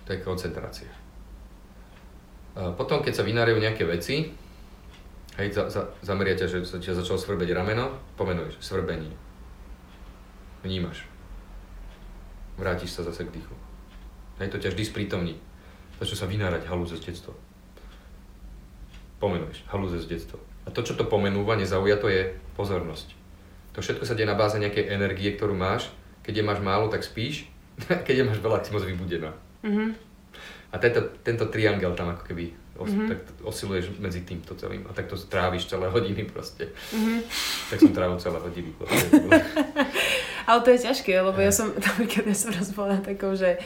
To je koncentrácia. A potom, keď sa vynárajú nejaké veci, Hej, za, za, zameria ťa, že sa ťa začalo svrbeť rameno, pomenuješ, svrbení. Vnímaš. Vrátiš sa zase k dýchu. Hej, to ťa vždy sprítomní. Začnú sa vynárať halúze z detstva. Pomenuješ, halúze z detstva. A to, čo to pomenúva, nezaujato, je pozornosť. To všetko sa deje na báze nejakej energie, ktorú máš. Keď je máš málo, tak spíš. Keď je máš veľa, si moc vybudená. Mm-hmm. A tento, tento triangel tam ako keby os, mm-hmm. tak osiluješ medzi týmto celým a tak to tráviš celé hodiny proste. Mm-hmm. Tak som trávil celé hodiny. Ale to je ťažké, lebo ja som, napríklad ja som raz bola takou, že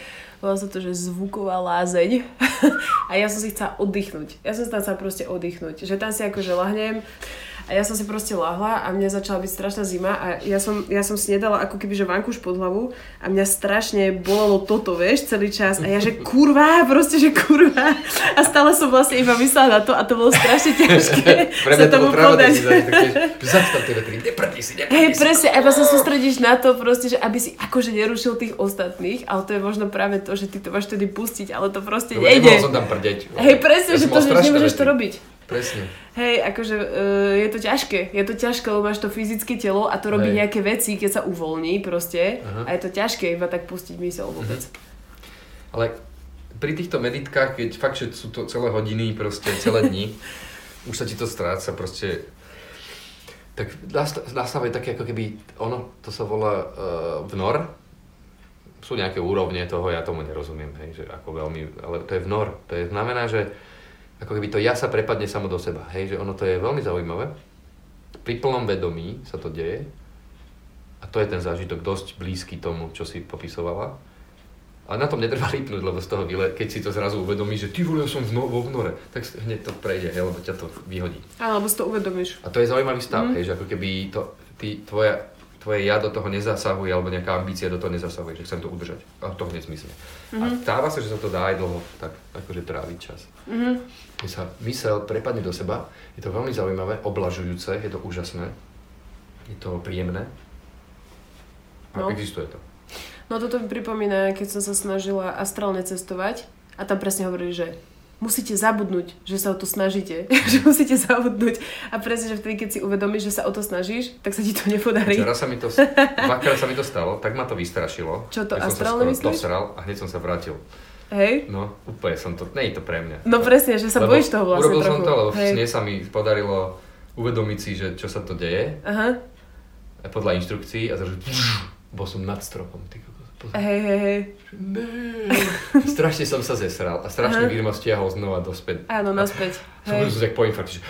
volá sa to, že zvuková lázeň a ja som si chcela oddychnúť. Ja som si chcela proste oddychnúť. Že tam si akože lahnem a ja som si proste lahla a mne začala byť strašná zima a ja som, ja som si nedala ako keby že vankuš pod hlavu a mňa strašne bolelo toto, vieš, celý čas a ja že kurva, proste, že kurva a stále som vlastne iba myslela na to a to bolo strašne ťažké Pre sa tomu podať. Zastav tie vetry, si, Hej, presne, iba sa sústredíš na to proste, že aby si akože nerušil tých ostatných, ale to je možno práve to, že ty to máš tedy pustiť, ale to proste Lebo nejde. som tam prdeť. Hej, presne, ja že to, že nemôžeš to robiť. Presne. Hej, akože uh, je to ťažké. Je to ťažké, lebo máš to fyzické telo a to robí Hej. nejaké veci, keď sa uvoľní proste. Uh-huh. A je to ťažké iba tak pustiť mysel vôbec. Uh-huh. Ale pri týchto meditkách, keď fakt, že sú to celé hodiny, proste celé dni, už sa ti to stráca proste tak nastavuje také ako keby, ono, to sa volá uh, vnor, sú nejaké úrovne toho, ja tomu nerozumiem, hej, že ako veľmi, ale to je vnor, to je, znamená, že ako keby to ja sa prepadne samo do seba. Hej, že ono to je veľmi zaujímavé. Pri plnom vedomí sa to deje a to je ten zážitok dosť blízky tomu, čo si popisovala. A na tom netreba lípnuť, lebo z toho vyle, keď si to zrazu uvedomíš, že ty vole, som v no, vo vnore, tak hneď to prejde, hej, lebo ťa to vyhodí. Alebo si to uvedomíš. A to je zaujímavý stav, mm. hej, že ako keby to, ty, tvoja, tvoje ja do toho nezasahuje, alebo nejaká ambícia do toho nezasahuje, že chcem to udržať. A to hneď zmysle. Mm-hmm. A stáva sa, že sa to dá aj dlho, tak akože tráviť čas. Mm-hmm. Keď sa mysel prepadne do seba, je to veľmi zaujímavé, oblažujúce, je to úžasné, je to príjemné. A no. existuje to. No toto mi pripomína, keď som sa snažila astrálne cestovať a tam presne hovorili, že musíte zabudnúť, že sa o to snažíte. že musíte zabudnúť. A presne, že vtedy, keď si uvedomíš, že sa o to snažíš, tak sa ti to nepodarí. Včera sa mi to, dvakrát sa mi to stalo, tak ma to vystrašilo. Čo to, astrálne myslíš? Dosral a hneď som sa vrátil. Hej? No, úplne som to, nie je to pre mňa. No presne, že sa lebo bojíš toho vlastne urobil trochu. som to, lebo Hej. sa mi podarilo uvedomiť si, že čo sa to deje. Aha. Podľa inštrukcií a zrazu bol som nad stropom. Ty Hej, hej, hej. Strašne som sa zesral a strašne by ma stiahol znova dospäť. Áno, naspäť. Som hej. tak po infarkte, že,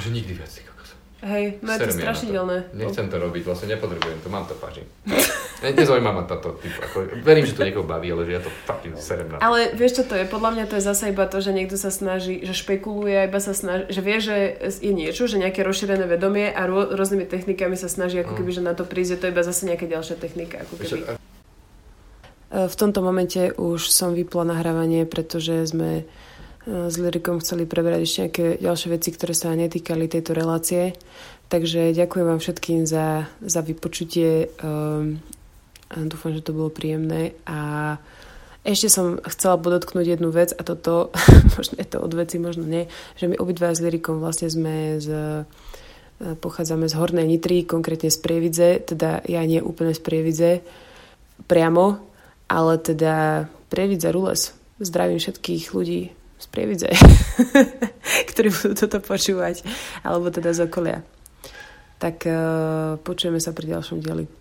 že nikdy viac. Ty kokos. Hej, no je to strašidelné. Nechcem to robiť, vlastne nepotrebujem to, mám to páči. Ne, nezaujíma ma táto typ, ako, verím, že to niekoho baví, ale že ja to fucking serem na Ale vieš čo to je? Podľa mňa to je zase iba to, že niekto sa snaží, že špekuluje, iba sa snaží, že vie, že je niečo, že nejaké rozšírené vedomie a rô, rôznymi technikami sa snaží ako mm. keby, že na to prísť, to je iba zase nejaká ďalšia technika. Ako keby. E, v tomto momente už som vypla nahrávanie, pretože sme e, s Lyrikom chceli prebrať ešte nejaké ďalšie veci, ktoré sa netýkali tejto relácie. Takže ďakujem vám všetkým za, za vypočutie. Um, dúfam, že to bolo príjemné a ešte som chcela podotknúť jednu vec a toto, možno je to od veci, možno nie, že my obidva s Lyrikom vlastne sme z, e, pochádzame z Hornej Nitry, konkrétne z Prievidze, teda ja nie úplne z Prievidze priamo, ale teda Prievidza Rules. Zdravím všetkých ľudí z Prievidze, ktorí budú toto počúvať, alebo teda z okolia. Tak uh, počujeme sa pri ďalšom dieli.